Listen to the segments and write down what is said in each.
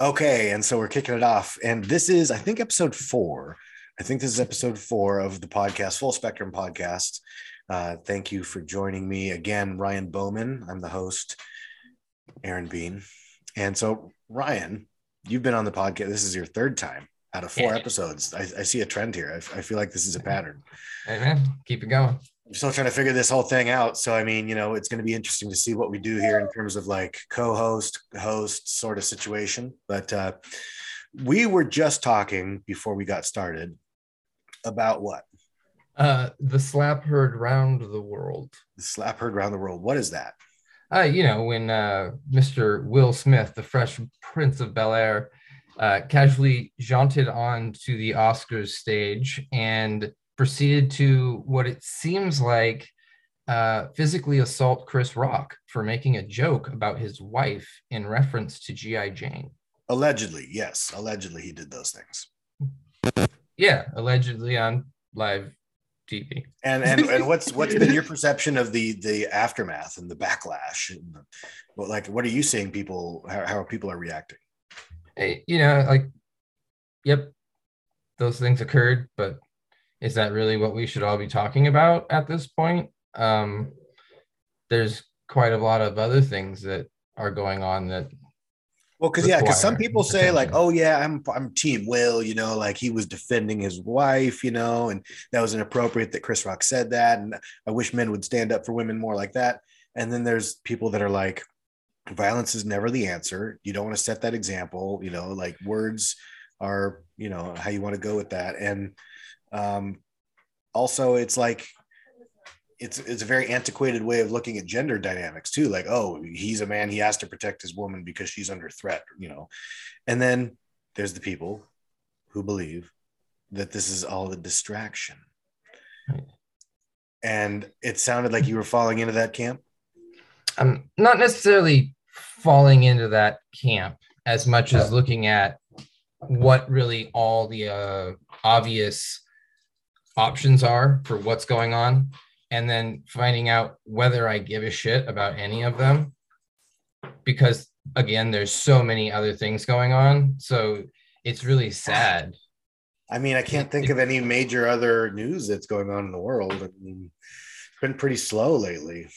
Okay, and so we're kicking it off. And this is, I think, episode four. I think this is episode four of the podcast, Full Spectrum Podcast. Uh, thank you for joining me again, Ryan Bowman. I'm the host, Aaron Bean. And so, Ryan, you've been on the podcast. This is your third time out of four Yeah. episodes. I, I see a trend here. I, I feel like this is a pattern. Hey man, keep it going. I'm still trying to figure this whole thing out. So, I mean, you know, it's going to be interesting to see what we do here in terms of like co host, host sort of situation. But uh, we were just talking before we got started about what? Uh, the slap heard round the world. The slap heard round the world. What is that? Uh, you know, when uh, Mr. Will Smith, the Fresh Prince of Bel Air, uh, casually jaunted on to the Oscars stage and proceeded to what it seems like uh, physically assault Chris Rock for making a joke about his wife in reference to G.I. Jane. Allegedly, yes. Allegedly, he did those things. Yeah, allegedly on live TV. And and, and what's what's been your perception of the the aftermath and the backlash? And the, well, like, what are you seeing? People how, how people are reacting? Hey, you know, like, yep, those things occurred, but is that really what we should all be talking about at this point? Um, there's quite a lot of other things that are going on that Well, because yeah, because some people say like, oh yeah, I'm I'm Team Will, you know, like he was defending his wife, you know, and that was inappropriate that Chris Rock said that, and I wish men would stand up for women more like that. And then there's people that are like, violence is never the answer. You don't want to set that example, you know, like words are, you know, how you want to go with that, and um, also it's like it's it's a very antiquated way of looking at gender dynamics too. Like oh he's a man he has to protect his woman because she's under threat you know? And then there's the people who believe that this is all a distraction. And it sounded like you were falling into that camp? I'm not necessarily falling into that camp as much as looking at what really all the uh, obvious options are for what's going on, and then finding out whether I give a shit about any of them. Because again, there's so many other things going on. So it's really sad. i mean i can't think of any major other news that's going on in the world I mean, it's been pretty slow lately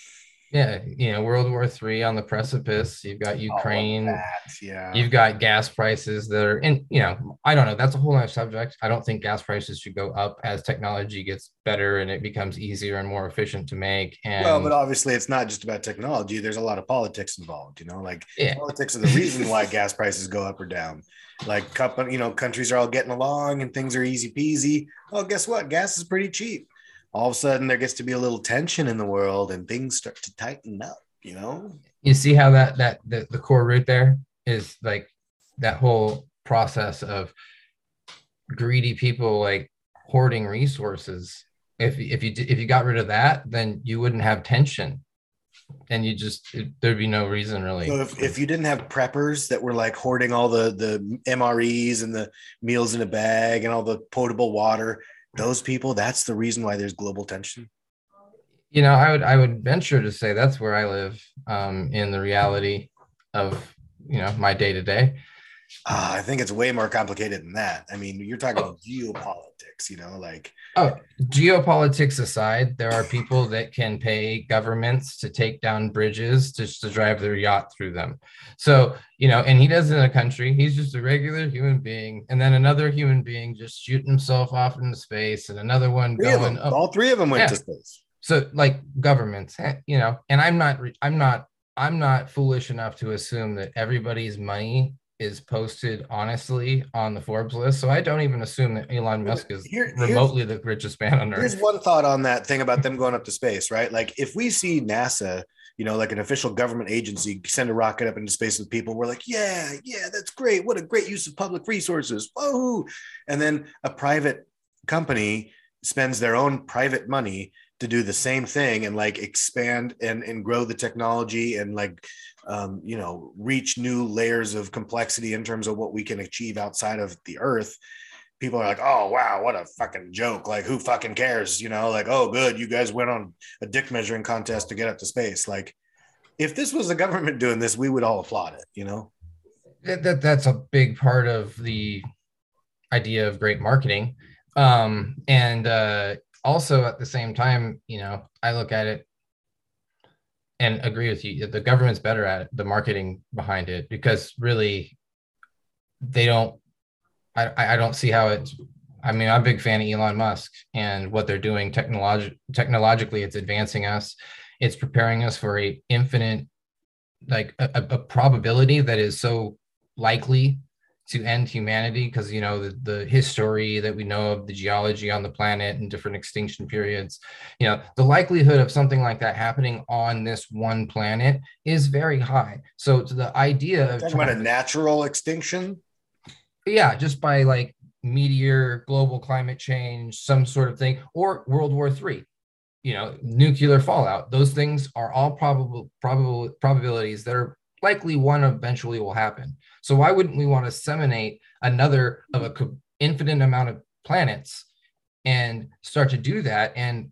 Yeah, you know, World War Three on the precipice. You've got Ukraine. That, yeah You've got gas prices that are in, you know, I don't know. That's a whole other subject. I don't think gas prices should go up as technology gets better and it becomes easier and more efficient to make. And Well, but obviously, it's not just about technology. There's a lot of politics involved. You know, like Yeah. politics are the reason why gas prices go up or down. Like, company, you know, countries are all getting along and things are easy peasy. Oh, guess what? Gas is pretty cheap. All of a sudden, there gets to be a little tension in the world, and things start to tighten up. You know, you see how that that the, the core root there is like that whole process of greedy people like hoarding resources. If if you if you got rid of that, then you wouldn't have tension, and you just it, there'd be no reason really. so if, if you didn't have preppers that were like hoarding all the the MREs and the meals in a bag and all the potable water, those people, that's the reason why there's global tension. you know i would i would venture to say that's where i live um in the reality of you know my day to day Ah, I think it's way more complicated than that. I mean, you're talking about geopolitics, you know, like oh geopolitics aside there are people that can pay governments to take down bridges just to drive their yacht through them so you know and he does it in a country he's just a regular human being and then another human being just shooting himself off into space and another one three going all three of them went Yeah. to space. so like governments eh, you know and i'm not i'm not i'm not foolish enough to assume that everybody's money is posted honestly on the forbes list so i don't even assume that elon musk is Here- remotely the richest man on earth. Here's one thought on that thing about them going up to space, right? Like if we see NASA, you know, like an official government agency send a rocket up into space with people, we're like, yeah, yeah, that's great. What a great use of public resources. Whoa. And then a private company spends their own private money to do the same thing and like expand and, and grow the technology and like um, you know reach new layers of complexity in terms of what we can achieve outside of the earth people are like oh wow what a fucking joke. Like who fucking cares? You know like oh good you guys went on a dick measuring contest to get up to space. Like if this was the government doing this we would all applaud it you know? That, that that's a big part of the idea of great marketing. Um and uh also at the same time you know i look at it and agree with you the government's better at it, the marketing behind it because really they don't i i don't see how it's i mean i'm a big fan of elon musk and what they're doing technolog- technologically it's advancing us. It's preparing us for a infinite like a, a probability that is so likely to end humanity because you know the, the history that we know of the geology on the planet and different extinction periods you know the likelihood of something like that happening on this one planet is very high. So to the idea of talking about a natural extinction? Yeah just by like meteor global climate change some sort of thing or world war three you know nuclear fallout. Those things are all probable probable probabilities that are likely one eventually will happen. So why wouldn't we want to seminate another of a infinite amount of planets and start to do that? And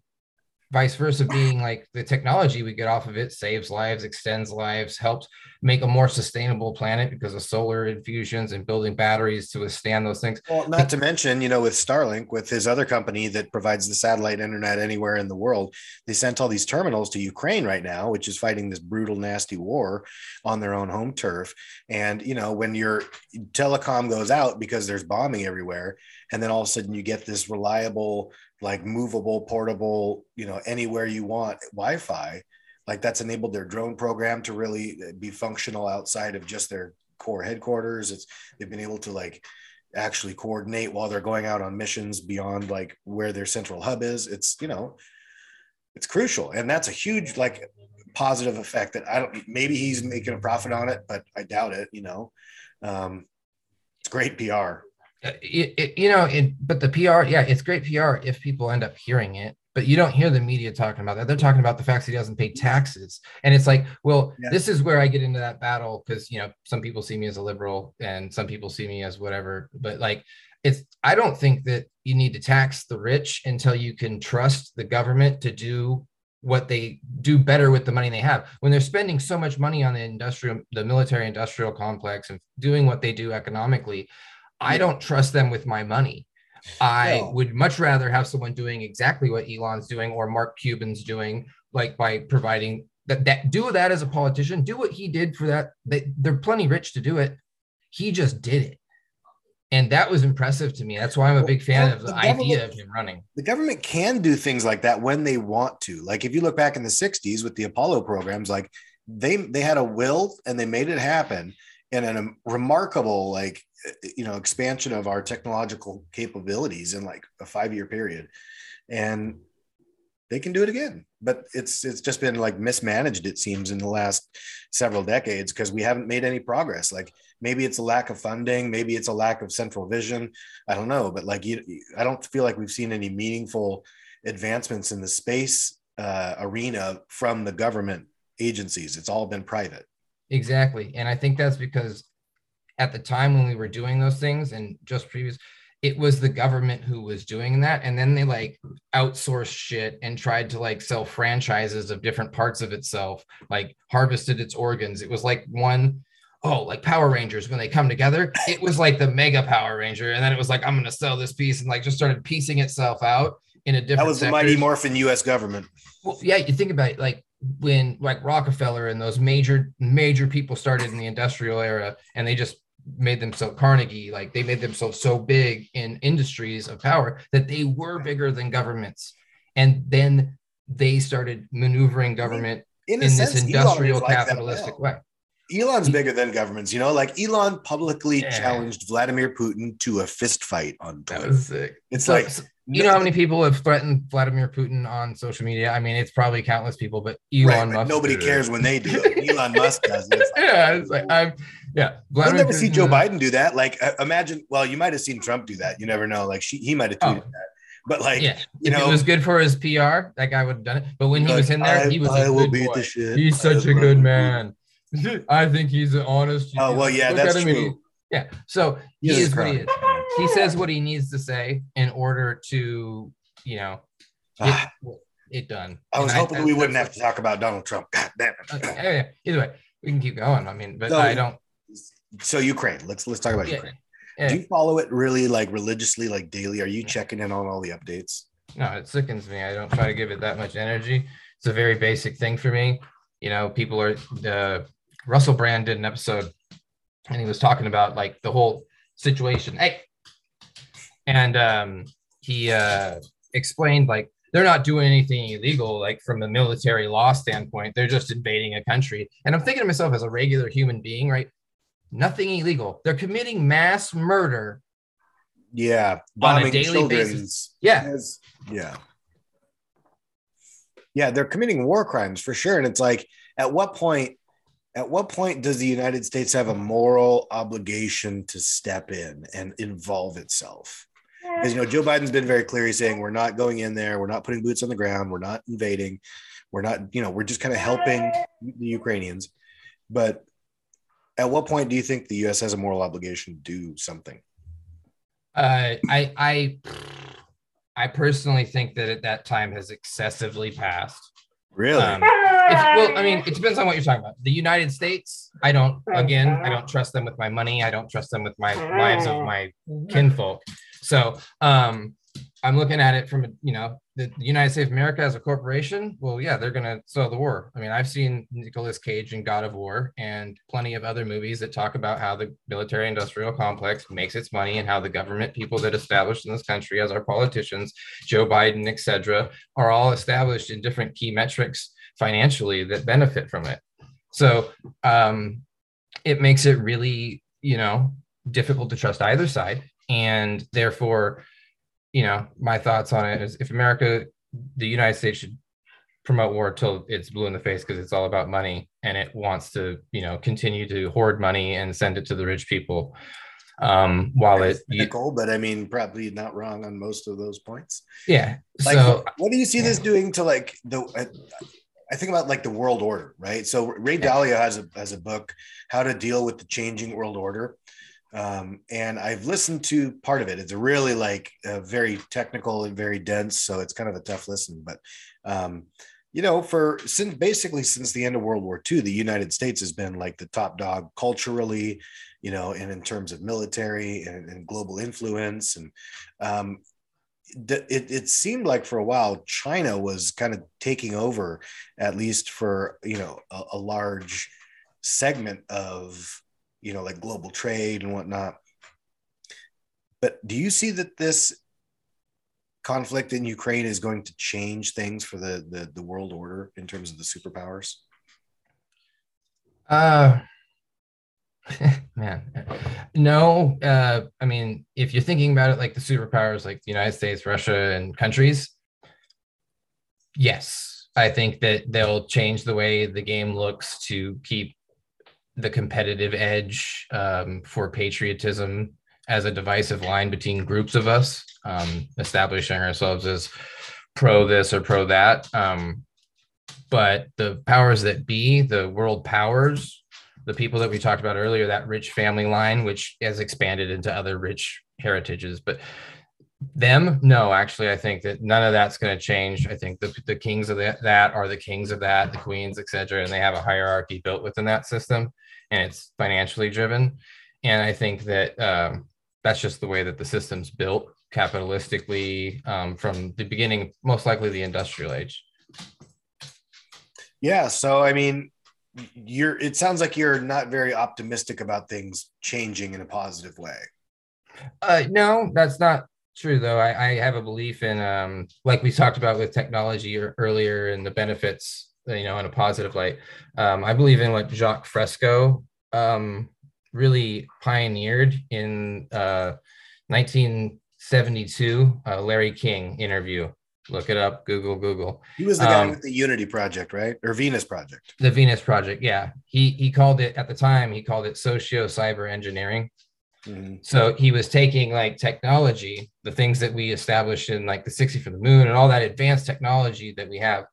vice versa being like the technology we get off of it saves lives extends lives helps make a more sustainable planet because of solar infusions and building batteries to withstand those things. Well not to mention you know with starlink with his other company that provides the satellite internet anywhere in the world they sent all these terminals to ukraine right now which is fighting this brutal nasty war on their own home turf. And you know when your telecom goes out because there's bombing everywhere and then all of a sudden you get this reliable like movable, portable, you know, anywhere you want Wi-Fi. Like that's enabled their drone program to really uh, be functional outside of just their core headquarters. It's they've been able to like actually coordinate while they're going out on missions beyond like where their central hub is. It's you know, it's crucial, and that's a huge like positive effect that I don't. Maybe he's making a profit on it, but I doubt it. You know, um, it's great PR. Uh, it, it, you know, it, but the PR, yeah, it's great PR if people end up hearing it, but you don't hear the media talking about that. They're talking about the fact that he doesn't pay taxes. And it's like, well, yeah. this is where I get into that battle because, you know, some people see me as a liberal and some people see me as whatever, but like, it's, I don't think that you need to tax the rich until you can trust the government to do what they do better with the money they have when they're spending so much money on the industrial the military industrial complex and doing what they do economically I don't trust them with my money. I no. would much rather have someone doing exactly what Elon's doing or Mark Cuban's doing, like by providing that, that do that as a politician, do what he did for that. They, they're plenty rich to do it. He just did it. And that was impressive to me. That's why I'm a big fan well, of the, the idea of him running. The government can do things like that when they want to. Like if you look back in the 60s with the Apollo programs, like they they had a will and they made it happen in a remarkable like you know expansion of our technological capabilities in like a five year period and they can do it again. But it's it's just been like mismanaged it seems in the last several decades because we haven't made any progress. Like maybe it's a lack of funding maybe it's a lack of central vision i don't know. But like you, i don't feel like we've seen any meaningful advancements in the space uh, arena from the government agencies. It's all been private. Exactly. And i think that's because at the time when we were doing those things and just previous it was the government who was doing that. And then they like outsourced shit and tried to like sell franchises of different parts of itself like harvested its organs. It was like one oh like power rangers when they come together it was like the mega power ranger. And then it was like i'm gonna sell this piece and like just started piecing itself out in a different that was sectors. the mighty morphin us government. Well yeah you think about it like when like rockefeller and those major major people started in the industrial era and they just made themselves Carnegie, like they made themselves so big in industries of power that they were bigger than governments. And then they started maneuvering government in, in sense, this industrial capitalistic way. Elon's bigger than governments, you know, like Elon publicly yeah. challenged Vladimir Putin to a fist fight on Twitter. It's so, like, you know how many people have threatened Vladimir Putin on social media? I mean, it's probably countless people, but Elon right, Musk. Nobody cares when they do. Elon Musk does it. yeah, it's like I'm. Yeah, Vladimir You'll never see Joe Biden do that. Like, uh, imagine. Well, you might have seen Trump do that. You never know. Like, she, he might have tweeted oh. that. But like, yeah, you if know, it was good for his PR, that guy would have done it. But when he like, was in there, I, he was I a will beat boy. the shit. He's such a good man. I think he's an honest. Oh well, yeah, that's true. Yeah, so he, he is what he is. He says what he needs to say in order to, you know, get ah. it done. I was and hoping I, we wouldn't have to talk about Donald Trump. God damn it. Okay, Either way, we can keep going. I mean, but no, I don't. so Ukraine. Let's let's talk about Yeah. Ukraine. Yeah. Do you follow it really like religiously, like daily? Are you checking in on all the updates? No, it sickens me. I don't try to give it that much energy. It's a very basic thing for me. You know, people are the Russell Brand did an episode and he was talking about like the whole situation. Hey, and um, he uh, explained like they're not doing anything illegal, like from a military law standpoint. They're just invading a country. And I'm thinking to myself as a regular human being, right? Nothing illegal. They're committing mass murder. Yeah, On a daily children's. basis. Yeah. Yeah. Yeah, they're committing war crimes for sure. And it's like, at what point, at what point does the United States have a moral obligation to step in and involve itself? Because you know, Joe Biden's been very clear. He's saying we're not going in there, we're not putting boots on the ground, we're not invading, we're not, you know, we're just kind of helping the Ukrainians. But at what point do you think the US has a moral obligation to do something? Uh, I I I personally think that at that time has excessively passed. Really? Um, if, well, I mean, it depends on what you're talking about. The United States, I don't. Again, I don't trust them with my money. I don't trust them with my lives of my kinfolk. So, um, I'm looking at it from you know the United States of America as a corporation. Well, yeah, they're gonna sell the war. I mean, I've seen Nicolas Cage in Lord of War and plenty of other movies that talk about how the military-industrial complex makes its money and how the government people that established in this country as our politicians, Joe Biden, etc., are all established in different key metrics financially that benefit from it. So um, it makes it really, you know, difficult to trust either side, and therefore you know, my thoughts on it is if America, the United States should promote war till it's blue in the face because it's all about money and it wants to, you know, continue to hoard money and send it to the rich people. Um, while it, you, cynical, but I mean, probably not wrong on most of those points. yeah. Like, so what do you see this doing to like the? I, I think about like the world order, right? So Ray Dalio has a has a book, How to Deal with the Changing World Order, um, and I've listened to part of it. It's really like uh, very technical and very dense, so it's kind of a tough listen. But um, you know, for since basically since the end of World War II, the United States has been like the top dog culturally, you know, and in terms of military and, and global influence. And um, it, it seemed like for a while China was kind of taking over, at least for you know a, a large segment of you know like global trade and whatnot. But do you see that this conflict in Ukraine is going to change things for the the, the world order in terms of the superpowers? Uh, man, no. Uh, I mean, if you're thinking about it like the superpowers, like the United States, Russia, and countries, yes, I think that they'll change the way the game looks to keep the competitive edge um, for patriotism as a divisive line between groups of us, um, establishing ourselves as pro this or pro that. Um, but the powers that be, the world powers, the people that we talked about earlier, that rich family line, which has expanded into other rich heritages, but them, no, actually, I think that none of that's going to change. I think the, the kings of that, that are the kings of that, the queens, etc., and they have a hierarchy built within that system, and it's financially driven. And I think that um, that's just the way that the system's built capitalistically um, from the beginning, most likely the industrial age. Yeah. So, I mean, you're, it sounds like you're not very optimistic about things changing in a positive way. Uh, no, that's not true though. I, I have a belief in, um, like we talked about with technology earlier and the benefits, you know, in a positive light. Um, I believe in what Jacque Fresco um, really pioneered in uh, 1972, uh, Larry King interview. Look it up, Google, Google. He was the guy Um, with the Unity Project, right? Or Venus Project. The Venus Project, yeah. He he called it at the time. He called it socio cyber engineering. Mhm. So he was taking like technology, the things that we established in like the 60 for the moon and all that advanced technology that we have,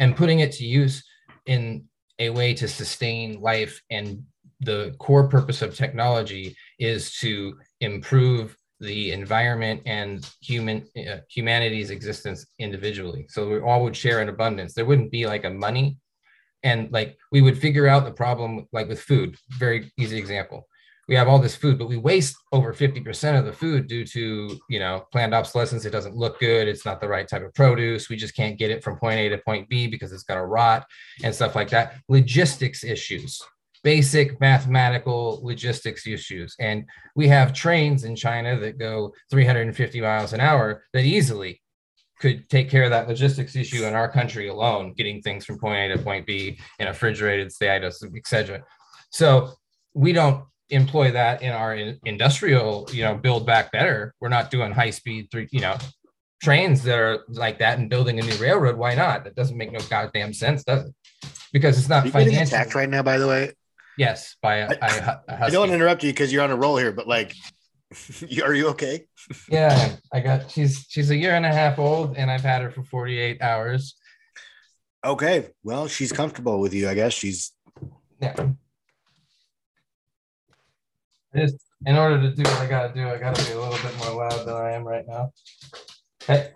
and putting it to use in a way to sustain life. And the core purpose of technology is to improve the environment and human uh, humanity's existence individually. So we all would share in abundance. There wouldn't be like a money, and like we would figure out the problem like with food. Very easy example we have all this food, but we waste over 50% of the food due to, you know, planned obsolescence. It doesn't look good. It's not the right type of produce. We just can't get it from point A to point B because it's going to rot and stuff like that. Logistics issues, basic mathematical logistics issues. And we have trains in China that go 350 miles an hour that easily could take care of that logistics issue in our country alone, getting things from point A to point B in a refrigerated state, etc. So we don't employ that in our industrial, you know, build back better. We're not doing high speed, three, you know, trains that are like that and building a new railroad. Why not? That doesn't make no goddamn sense, does it? Because it's not financial. attacked right now, by the way. Yes, by a, I, a, a I don't want to interrupt you because you're on a roll here, but like, are you okay? yeah, I got. She's she's a year and a half old, and I've had her for 48 hours. Okay, well, she's comfortable with you, I guess. She's yeah. Just in order to do what I gotta do, I gotta be a little bit more loud than I am right now. Hey.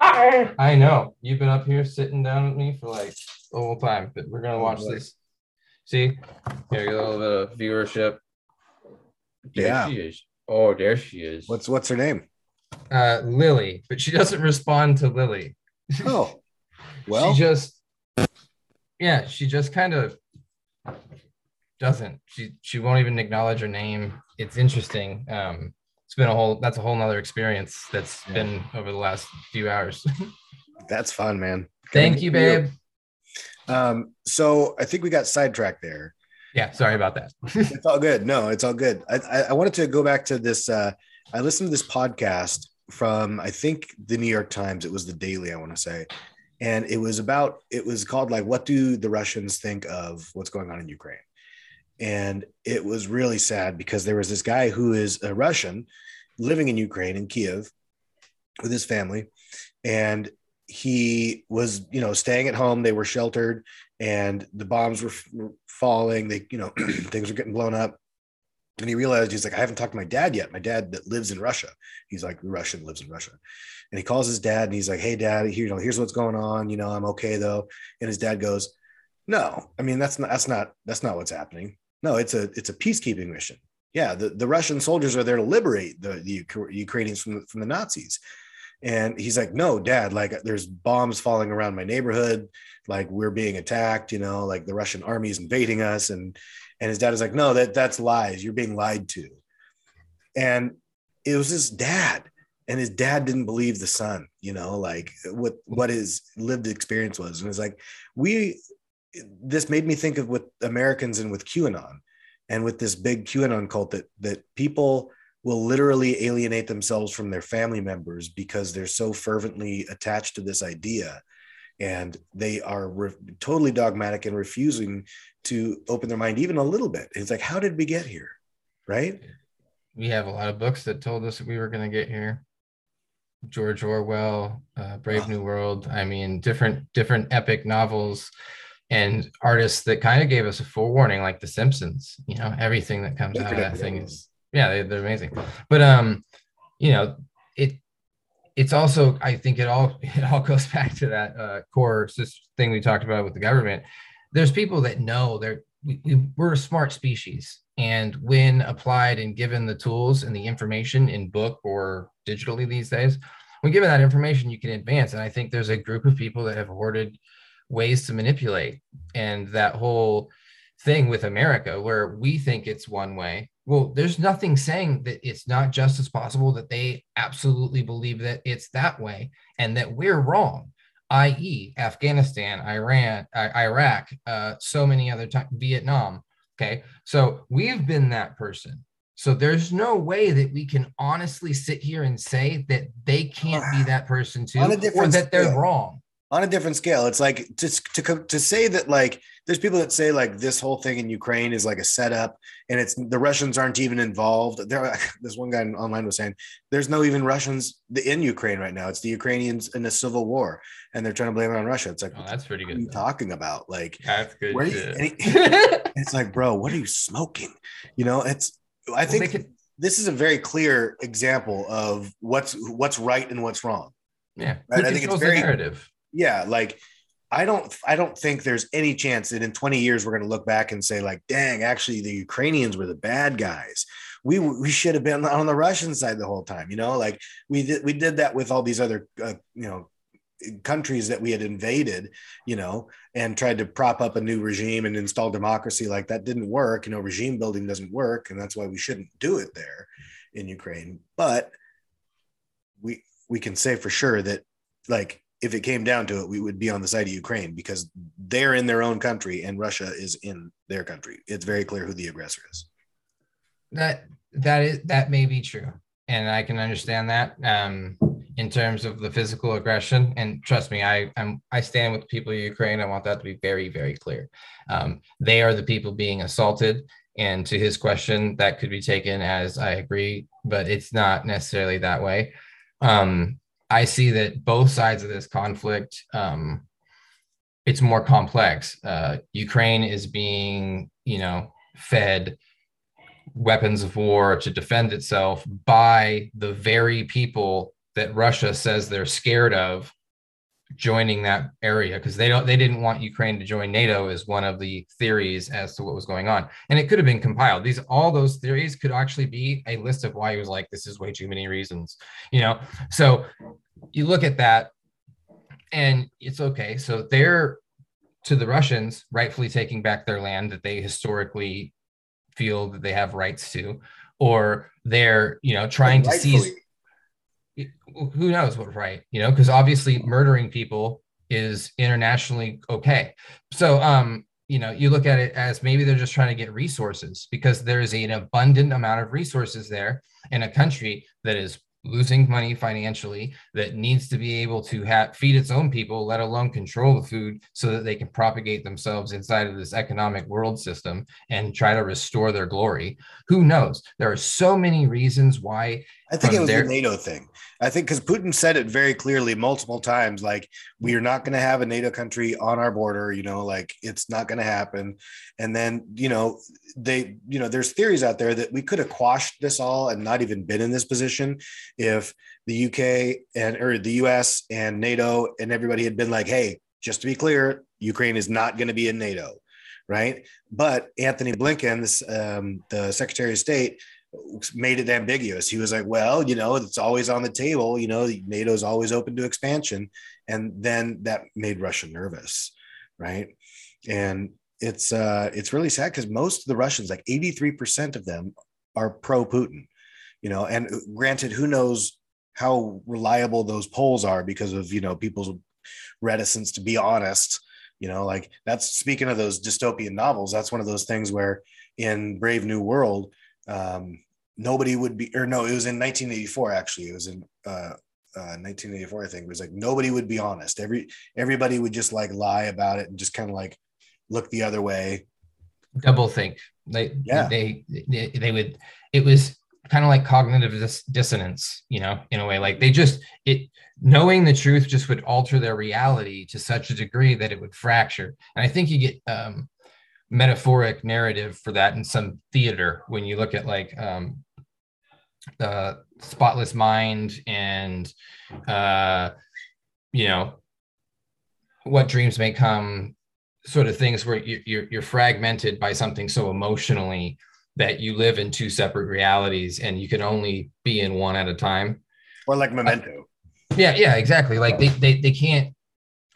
Hi. I know. You've been up here sitting down with me for like the whole time, but we're gonna watch this. See? Here, a little bit of viewership. There yeah. she is. Oh, there she is. What's what's her name? Uh Lily, but she doesn't respond to Lily. Oh. Well, she just yeah, she just kind of doesn't. She she won't even acknowledge her name. It's interesting. Um, it's been a whole that's a whole nother experience that's yeah. been over the last few hours. that's fun, man. Thank you, babe. Um, so I think we got sidetracked there. Yeah, sorry about that. it's all good. No, it's all good. I, I, I wanted to go back to this. Uh, I listened to this podcast from I think the New York Times. It was the Daily, I want to say, and it was about. It was called like, "What do the Russians think of what's going on in Ukraine?" And it was really sad because there was this guy who is a Russian living in Ukraine, in Kiev, with his family. And he was, you know, staying at home. They were sheltered and the bombs were, were falling. They, you know, things were getting blown up. And he realized he's like, I haven't talked to my dad yet. My dad that lives in Russia. He's like Russian, lives in Russia. And he calls his dad and he's like, Hey dad, here, you know, here's what's going on. You know, I'm okay though. And his dad goes, No, I mean, that's not that's not that's not what's happening. No, it's a it's a peacekeeping mission. Yeah, the, the Russian soldiers are there to liberate the, the Ukrainians from the, from the Nazis. And he's like, no, dad, like there's bombs falling around my neighborhood. Like we're being attacked, you know, like the Russian army is invading us. And, and his dad is like, no, that that's lies. You're being lied to. And it was his dad and his dad didn't believe the son, you know, like what, what his lived experience was. And it's like, we, this made me think of with Americans and with QAnon and with this big QAnon cult that that people will literally alienate themselves from their family members because they're so fervently attached to this idea and they are re- totally dogmatic and refusing to open their mind even a little bit. It's like how did we get here? Right? We have a lot of books that told us we were going to get here. George Orwell, uh, Brave oh. New World. I mean, different different epic novels and artists that kind of gave us a forewarning, like The Simpsons. You know, everything that comes out of that thing is yeah, they, they're amazing. But um, you know, it it's also I think it all it all goes back to that uh, core thing we talked about with the government. There's people that know they're we, we're a smart species, and when applied and given the tools and the information in book or digitally these days, when given that information, you can advance. And I think there's a group of people that have hoarded ways to manipulate and that whole thing with America where we think it's one way. Well, there's nothing saying that it's not just as possible that they absolutely believe that it's that way and that we're wrong, i.e., Afghanistan, Iran, Iraq, uh, so many other times, Vietnam. Okay. So we've been that person. So there's no way that we can honestly sit here and say that they can't be that person too, or that they're wrong on a different scale. It's like to, to to say that like there's people that say like this whole thing in ukraine is like a setup and it's the russians aren't even involved. There this one guy online was saying there's no even russians in ukraine right now. It's the ukrainians in a civil war and they're trying to blame it on russia. It's like oh, that's pretty good are you talking about? Like that's good where he, it's like bro what are you smoking? You know it's i think well, this is a very clear example of what's what's right and what's wrong. Yeah. Right? i think it's very narrative yeah like I don't I don't think there's any chance that in 20 years we're going to look back and say like, dang, actually the Ukrainians were the bad guys. We we should have been on the Russian side the whole time. You know, like we did we did that with all these other uh, you know countries that we had invaded, you know, and tried to prop up a new regime and install democracy. Like that didn't work. You know, regime building doesn't work, and that's why we shouldn't do it there in Ukraine. But we we can say for sure that like if it came down to it, we would be on the side of Ukraine because they're in their own country and Russia is in their country. It's very clear who the aggressor is. That that is that may be true, and I can understand that um, in terms of the physical aggression. And trust me, I I'm, I stand with the people of Ukraine. I want that to be very very clear. Um, they are the people being assaulted. And to his question, that could be taken as I agree, but it's not necessarily that way. Um, I see that both sides of this conflict, um, it's more complex. Uh, Ukraine is being, you know, fed weapons of war to defend itself by the very people that Russia says they're scared of joining that area because they don't they didn't want Ukraine to join NATO is one of the theories as to what was going on. And it could have been compiled. These all those theories could actually be a list of why he was like, this is way too many reasons, you know. So you look at that and it's okay. So they're to the Russians rightfully taking back their land that they historically feel that they have rights to, or they're, you know, trying to seize who knows what right? You know because obviously murdering people is internationally okay. So um you know you look at it as maybe they're just trying to get resources because there is an abundant amount of resources there in a country that is losing money financially that needs to be able to have feed its own people let alone control the food so that they can propagate themselves inside of this economic world system and try to restore their glory. Who knows? There are so many reasons why I think it was their- a NATO thing. I think because Putin said it very clearly multiple times, like we are not going to have a NATO country on our border. You know, like it's not going to happen. And then you know they, you know, there's theories out there that we could have quashed this all and not even been in this position if the UK and or the US and NATO and everybody had been like, hey, just to be clear, Ukraine is not going to be in NATO, right? But Antony Blinken, this, um, the Secretary of State, made it ambiguous. He was like, well, you know, it's always on the table. You know, NATO's always open to expansion. And then that made Russia nervous, right? And it's uh it's really sad because most of the Russians, like 83% of them, are pro-Putin, you know, and granted, who knows how reliable those polls are because of you know people's reticence to be honest. You know, like that's speaking of those dystopian novels, that's one of those things where in Brave New World, um, nobody would be, or no, it was in 1984. Actually, it was in uh, uh, 1984. I think it was like nobody would be honest. Every everybody would just like lie about it and just kind of like look the other way. Double think. They yeah. They they, they would. It was kind of like cognitive dis- dissonance, you know, in a way. Like they just it knowing the truth just would alter their reality to such a degree that it would fracture. And I think you get um, metaphoric narrative for that in some theater when you look at like um, uh, spotless mind and uh, you know what dreams may come sort of things where you, you're, you're fragmented by something so emotionally that you live in two separate realities and you can only be in one at a time. Or like memento. Uh, yeah yeah exactly. Like they, they they can't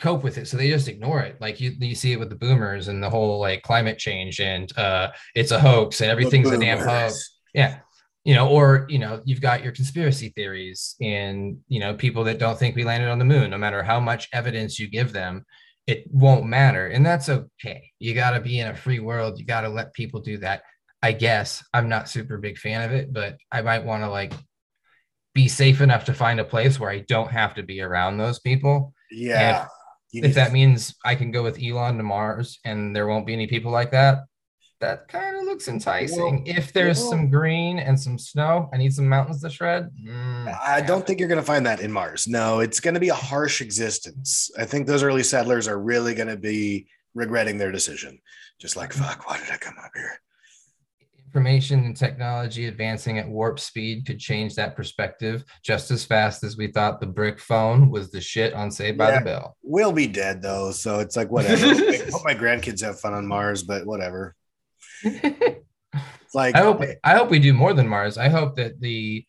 cope with it. So they just ignore it. Like you, you see it with the boomers and the whole like climate change and uh it's a hoax and everything's a damn hoax. Yeah. You know or you know you've got your conspiracy theories and you know people that don't think we landed on the moon. No matter how much evidence you give them it won't matter. And that's okay. You got to be in a free world. You got to let people do that. I guess i'm not super big fan of it but i might want to like be safe enough to find a place where i don't have to be around those people. Yeah if that means I can go with Elon to Mars and there won't be any people like that, that kind of looks enticing. Well, if there's well, some green and some snow, I need some mountains to shred. Mm, I don't think you're going to find that in Mars. No, it's going to be a harsh existence. I think those early settlers are really going to be regretting their decision. Just like, fuck, why did I come up here? Information and technology advancing at warp speed could change that perspective just as fast as we thought the brick phone was the shit on Saved by the Bell. We'll be dead though, so it's like whatever. I hope my grandkids have fun on Mars, but whatever. It's like I hope I hope we do more than Mars. I hope that the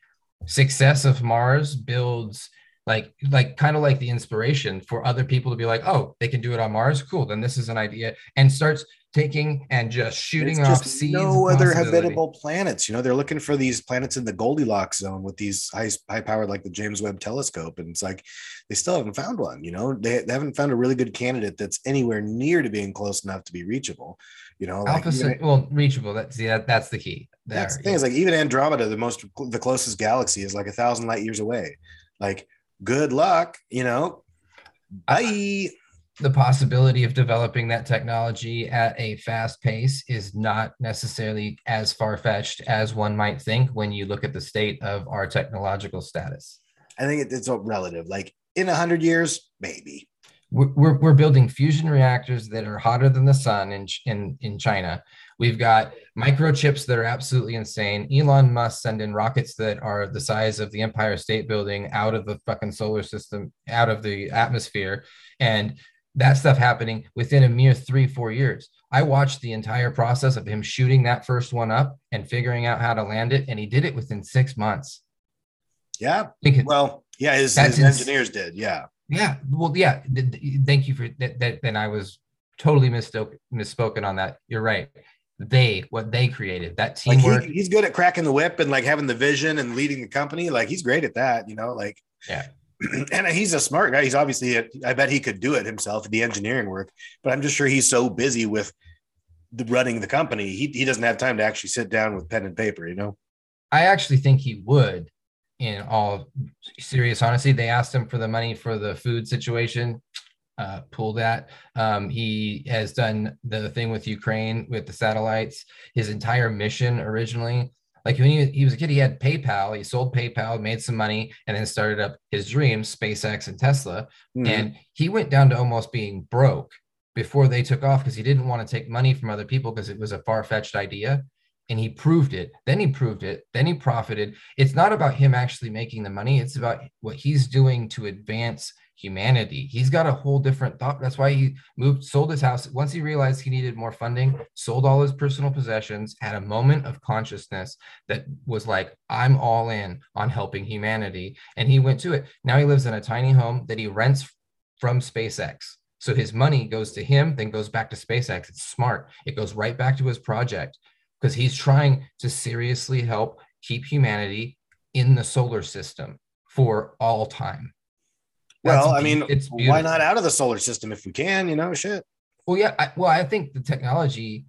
success of Mars builds like like kind of like the inspiration for other people to be like, oh, they can do it on Mars. Cool. Then this is an idea, and starts taking and just shooting It's off just seeds. no other habitable planets. You know, they're looking for these planets in the Goldilocks zone with these high high powered like the James Webb Telescope, and it's like they still haven't found one. You know, they, they haven't found a really good candidate that's anywhere near to being close enough to be reachable. You know, like Alpha, even- well, reachable. That's that, that's the key. There, that's the thing is like even Andromeda, the most the closest galaxy, is like a thousand light years away. Like, good luck. You know, bye. The possibility of developing that technology at a fast pace is not necessarily as far fetched as one might think when you look at the state of our technological status. I think it's all relative. Like in a hundred years, maybe. We're, we're, building fusion reactors that are hotter than the sun in, in, in China. We've got microchips that are absolutely insane. Elon Musk send in rockets that are the size of the Empire State Building out of the fucking solar system, out of the atmosphere. And that stuff happening within a mere three, four years. I watched the entire process of him shooting that first one up and figuring out how to land it. And he did it within six months. Yeah. Because- Well, yeah, his, his ins- engineers did. Yeah. Yeah, well, yeah. th- th- Thank you for that. that then I was totally misspoken, misspoken on that. You're right. They, what they created, that Like teamwork. he, he's good at cracking the whip and like having the vision and leading the company. Like he's great at that, you know, like Yeah. and he's a smart guy. He's obviously I bet he could do it himself, the engineering work, but I'm just sure he's so busy with the running the company. He he doesn't have time to actually sit down with pen and paper, you know. I actually think he would. In all serious honesty, they asked him for the money for the food situation. Uh, pull that. Um, he has done the thing with Ukraine with the satellites. His entire mission originally, like when he, he was a kid, he had PayPal. He sold PayPal, made some money, and then started up his dreams, SpaceX and Tesla. Mhm. and he went down to almost being broke before they took off because he didn't want to take money from other people because it was a far-fetched idea and he proved it then he proved it then he profited it's not about him actually making the money it's about what he's doing to advance humanity he's got a whole different thought that's why he moved sold his house once he realized he needed more funding sold all his personal possessions had a moment of consciousness that was like i'm all in on helping humanity and he went to it now he lives in a tiny home that he rents from SpaceX. So his money goes to him, then goes back to SpaceX. It's smart. It goes right back to his project because he's trying to seriously help keep humanity in the solar system for all time. That's Well, I mean, it's why not out of the solar system if we can, you know, shit. Well, yeah. I, well, I think the technology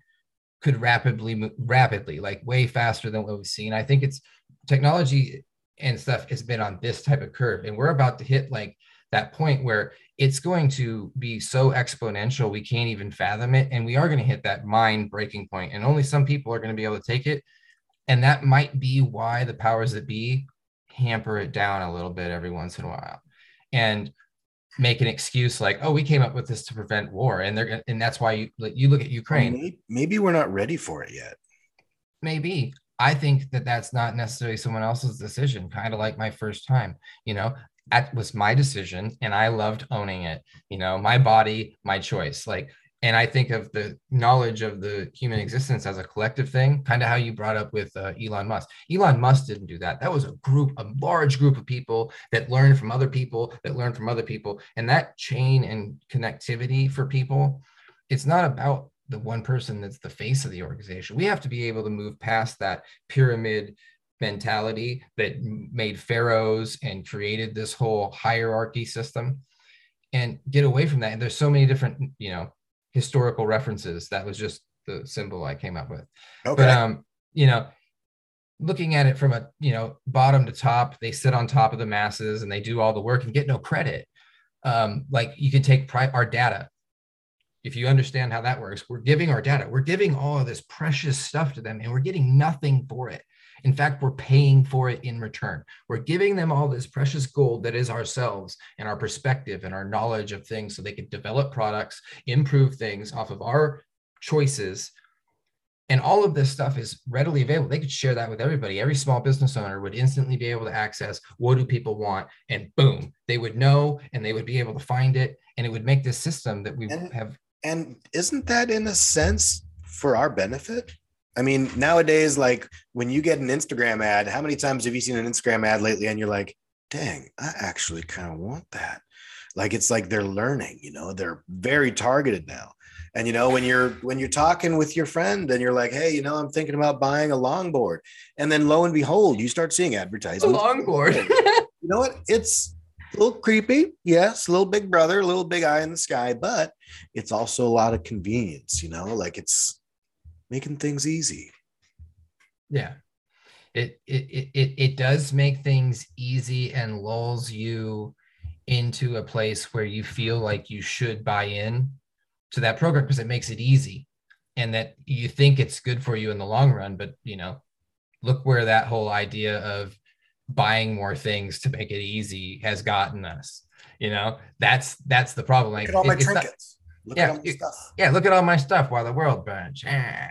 could rapidly, rapidly, like way faster than what we've seen. I think it's technology and stuff has been on this type of curve, and we're about to hit like that point where it's going to be so exponential we can't even fathom it, and we are going to hit that mind breaking point, and only some people are going to be able to take it, and that might be why the powers that be hamper it down a little bit every once in a while, and make an excuse like, "Oh, we came up with this to prevent war," and they're and that's why you you look at Ukraine. Maybe, maybe we're not ready for it yet. Maybe I think that that's not necessarily someone else's decision. Kind of like my first time, you know, that was my decision, and I loved owning it. You know, my body, my choice. Like, and I think of the knowledge of the human existence as a collective thing, kind of how you brought up with uh, Elon Musk. Elon Musk didn't do that. That was a group, a large group of people that learned from other people, that learned from other people, and that chain and connectivity for people. It's not about the one person that's the face of the organization. We have to be able to move past that pyramid mentality that made pharaohs and created this whole hierarchy system and get away from that. And there's so many different, you know, historical references. That was just the symbol I came up with. Okay. But um, you know, looking at it from a you know bottom to top, they sit on top of the masses and they do all the work and get no credit. Um, like you can take pri- our data. If you understand how that works, we're giving our data, we're giving all of this precious stuff to them, and we're getting nothing for it. In fact, we're paying for it in return. We're giving them all this precious gold that is ourselves and our perspective and our knowledge of things so they can develop products, improve things off of our choices and all of this stuff is readily available they could share that with everybody every small business owner would instantly be able to access what do people want and boom they would know and they would be able to find it and it would make this system that we And- have And isn't that in a sense for our benefit? I mean, nowadays, like when you get an Instagram ad, how many times have you seen an Instagram ad lately and you're like, dang, I actually kind of want that? Like it's like they're learning, you know, they're very targeted now. And you know, when you're when you're talking with your friend and you're like, hey, you know, I'm thinking about buying a longboard. And then lo and behold, you start seeing a advertisements. longboard you know what? It's a little creepy. Yes, a little big brother, a little big eye in the sky, but it's also a lot of convenience, you know, like it's making things easy. yeah it, it it it it does make things easy and lulls you into a place where you feel like you should buy in to that program because it makes it easy and that you think it's good for you in the long run but you know look where that whole idea of buying more things to make it easy has gotten us you know that's that's the problem like all my it's not- trinkets. Look Yeah, at all my stuff. yeah, look at all my stuff while the world burns. Ah,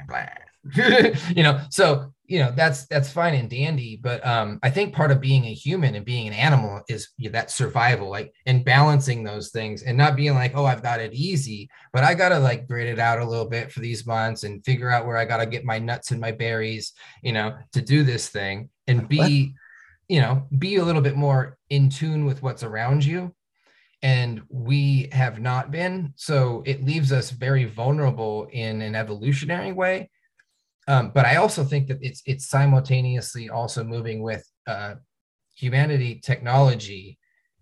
you know, so you know that's that's fine and dandy, but um, I think part of being a human and being an animal is you know, that survival, like and balancing those things and not being like, oh, I've got it easy, but I gotta like grit it out a little bit for these months and figure out where I gotta get my nuts and my berries, you know, to do this thing and be, you know, be a little bit more in tune with what's around you and we have not been so it leaves us very vulnerable in an evolutionary way um, but i also think that it's it's simultaneously also moving with uh, humanity technology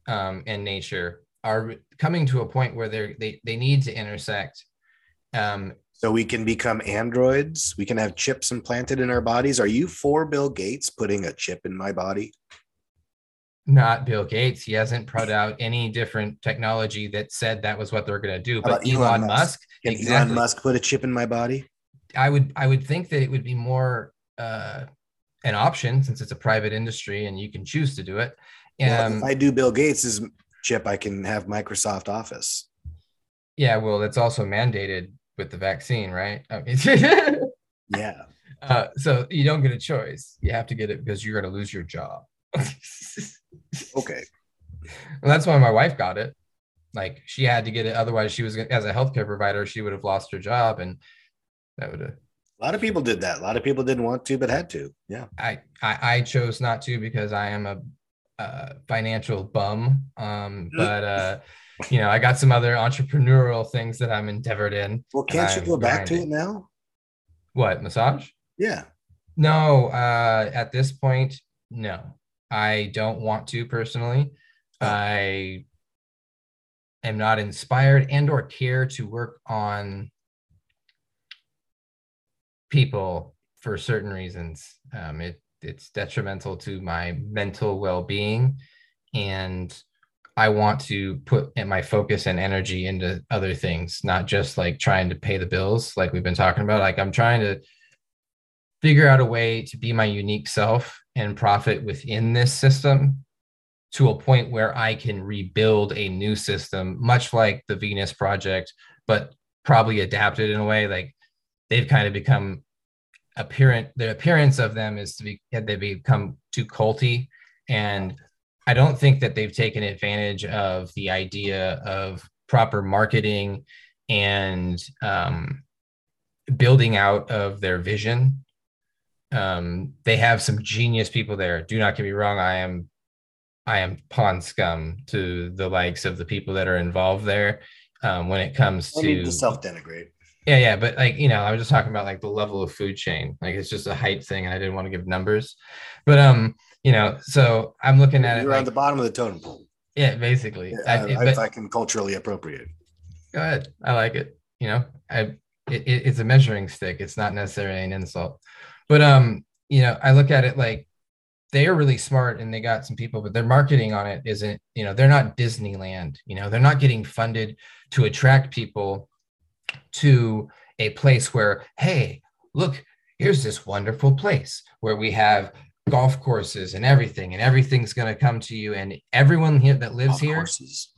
um, and nature are coming to a point where they're they, they need to intersect um, So we can become androids. We can have chips implanted in our bodies. Are you for Bill Gates putting a chip in my body? Not bill gates he hasn't put out any different technology that said that was what they're going to do but Elon elon, Musk? musk, exactly Elon Musk put a chip in my body? I would I would think that it would be more uh, an option since it's a private industry and you can choose to do it. Well, Um, if I do Bill Gates's chip, I can have Microsoft Office. yeah, well, that's also mandated with the vaccine, right? I mean, Yeah. uh, so you don't get a choice. You have to get it because you're going to lose your job. Okay. Well, that's why my wife got it. Like she had to get it, otherwise she was as a healthcare provider, she would have lost her job, and that would have. A lot of people did that. A lot of people didn't want to, but had to. Yeah. I, I I chose not to because I am a, uh financial bum. Um, but uh, you know, I got some other entrepreneurial things that I'm endeavored in. Well, can't you go back to it now? What massage? Yeah. No, uh, at this point, no. I don't want to personally. Oh. I am not inspired and or care to work on people for certain reasons. Um, it it's detrimental to my mental well-being, and I want to put my focus and energy into other things, not just like trying to pay the bills, like we've been talking about. Like I'm trying to figure out a way to be my unique self and profit within this system to a point where I can rebuild a new system, much like the Venus project, but probably adapted in a way like they've kind of become apparent. The appearance of them is to be they become too culty, and I don't think that they've taken advantage of the idea of proper marketing and um, building out of their vision um, they have some genius people there. Do not get me wrong. I am, I am pond scum to the likes of the people that are involved there. Um, when it comes I to to self denigrate. yeah, yeah, but like you know, I was just talking about like the level of food chain. Like it's just a height thing, and I didn't want to give numbers, but um, you know, so I'm looking at it. You're on Like, the bottom of the totem pole. yeah, basically. Yeah, I, I, it- if I can culturally appropriate. Go ahead. I like it. You know, I it, it- it's a measuring stick. It's not necessarily an insult, but um, you know, I look at it like they are really smart and they got some people, but their marketing on it isn't. You know, they're not Disneyland. You know, they're not getting funded to attract people to a place where, hey, look, here's this wonderful place where we have golf courses and everything, and everything's going to come to you, and everyone here that lives Golf here courses.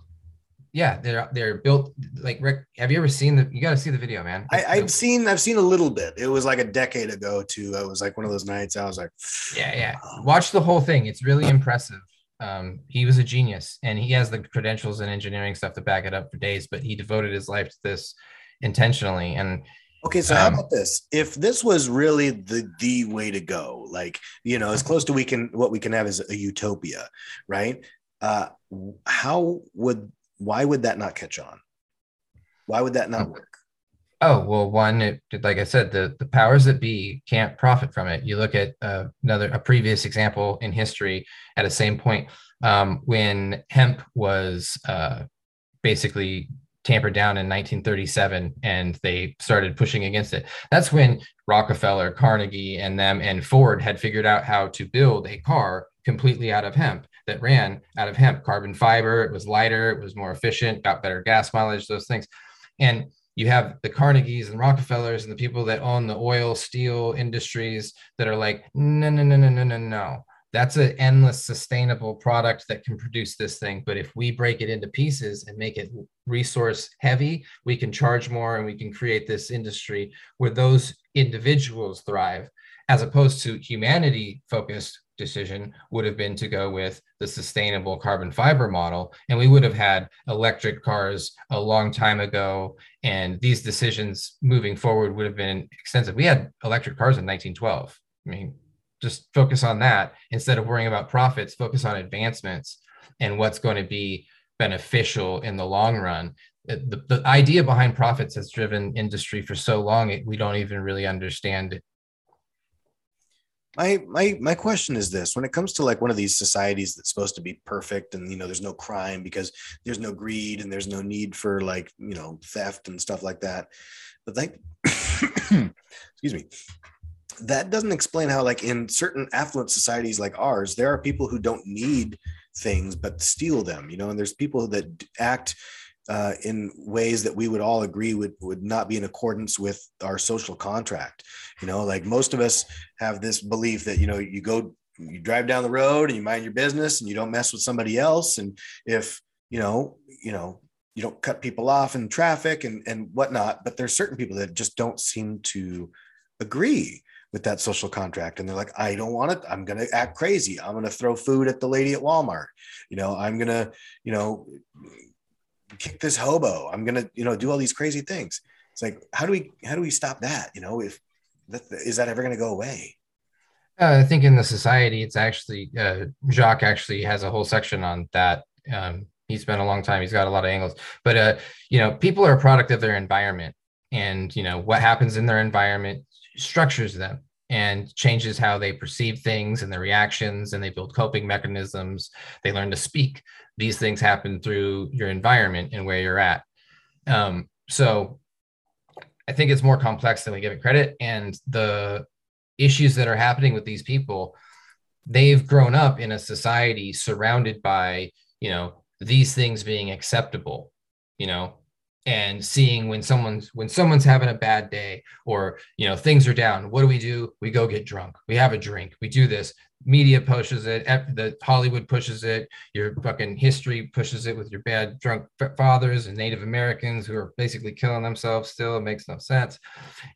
Yeah, they're they're built like Rick. Have you ever seen the? You got to see the video, man. I, I've seen I've seen a little bit. It was like a decade ago too. It was like one of those nights. I was like, yeah, yeah. Watch the whole thing. It's really impressive. Um, he was a genius, and he has the credentials and engineering stuff to back it up for days. But he devoted his life to this intentionally. And okay, so um, how about this? If this was really the the way to go, like you know, as close to we can what we can have is a utopia, right? Uh, how would why would that not catch on? Why would that not work? Oh well, one, it, like I said, the the powers that be can't profit from it. You look at uh, another a previous example in history at the same point um, when hemp was uh, basically tampered down in 1937 and they started pushing against it. That's when Rockefeller, Carnegie, and them and Ford had figured out how to build a car completely out of hemp that ran out of hemp, carbon fiber. It was lighter, it was more efficient, got better gas mileage, those things. And you have the Carnegies and Rockefellers and the people that own the oil, steel industries that are like, no, no, no, no, no, no, no. That's an endless sustainable product that can produce this thing. But if we break it into pieces and make it resource heavy, we can charge more and we can create this industry where those individuals thrive as opposed to humanity focused decision would have been to go with the sustainable carbon fiber model and we would have had electric cars a long time ago and these decisions moving forward would have been extensive. We had electric cars in 1912 i mean just focus on that. Instead of worrying about profits focus on advancements and what's going to be beneficial in the long run. Uh, the, the idea behind profits has driven industry for so long we don't even really understand it my my my question is this. When it comes to like one of these societies that's supposed to be perfect and you know there's no crime because there's no greed and there's no need for like you know theft and stuff like that but like excuse me that doesn't explain how like in certain affluent societies like ours there are people who don't need things but steal them you know and there's people that act uh, in ways that we would all agree would would not be in accordance with our social contract. You know, like most of us have this belief that you know you go you drive down the road and you mind your business and you don't mess with somebody else. And if you know you know you don't cut people off in traffic and and whatnot but there's certain people that just don't seem to agree with that social contract. And they're like i don't want it i'm going to act crazy. I'm going to throw food at the lady at walmart. You know i'm going to you know kick this hobo. I'm gonna, you know, do all these crazy things. It's like, how do we, how do we stop that? You know, if that, is that ever going to go away? Uh, I think in the society, it's actually uh, Jacque actually has a whole section on that. Um, he spent a long time. He's got a lot of angles, but uh, you know, people are a product of their environment, and you know what happens in their environment structures them and changes how they perceive things and their reactions and they build coping mechanisms. They learn to speak these things happen through your environment and where you're at. Um, so i think it's more complex than we give it credit and the issues that are happening with these people they've grown up in a society surrounded by you know these things being acceptable you know and seeing when someone's when someone's having a bad day or you know things are down what do we do? We go get drunk. We have a drink. We do this. Media pushes it. The hollywood pushes it. Your fucking history pushes it with your bad drunk fathers and native americans who are basically killing themselves still. It makes no sense.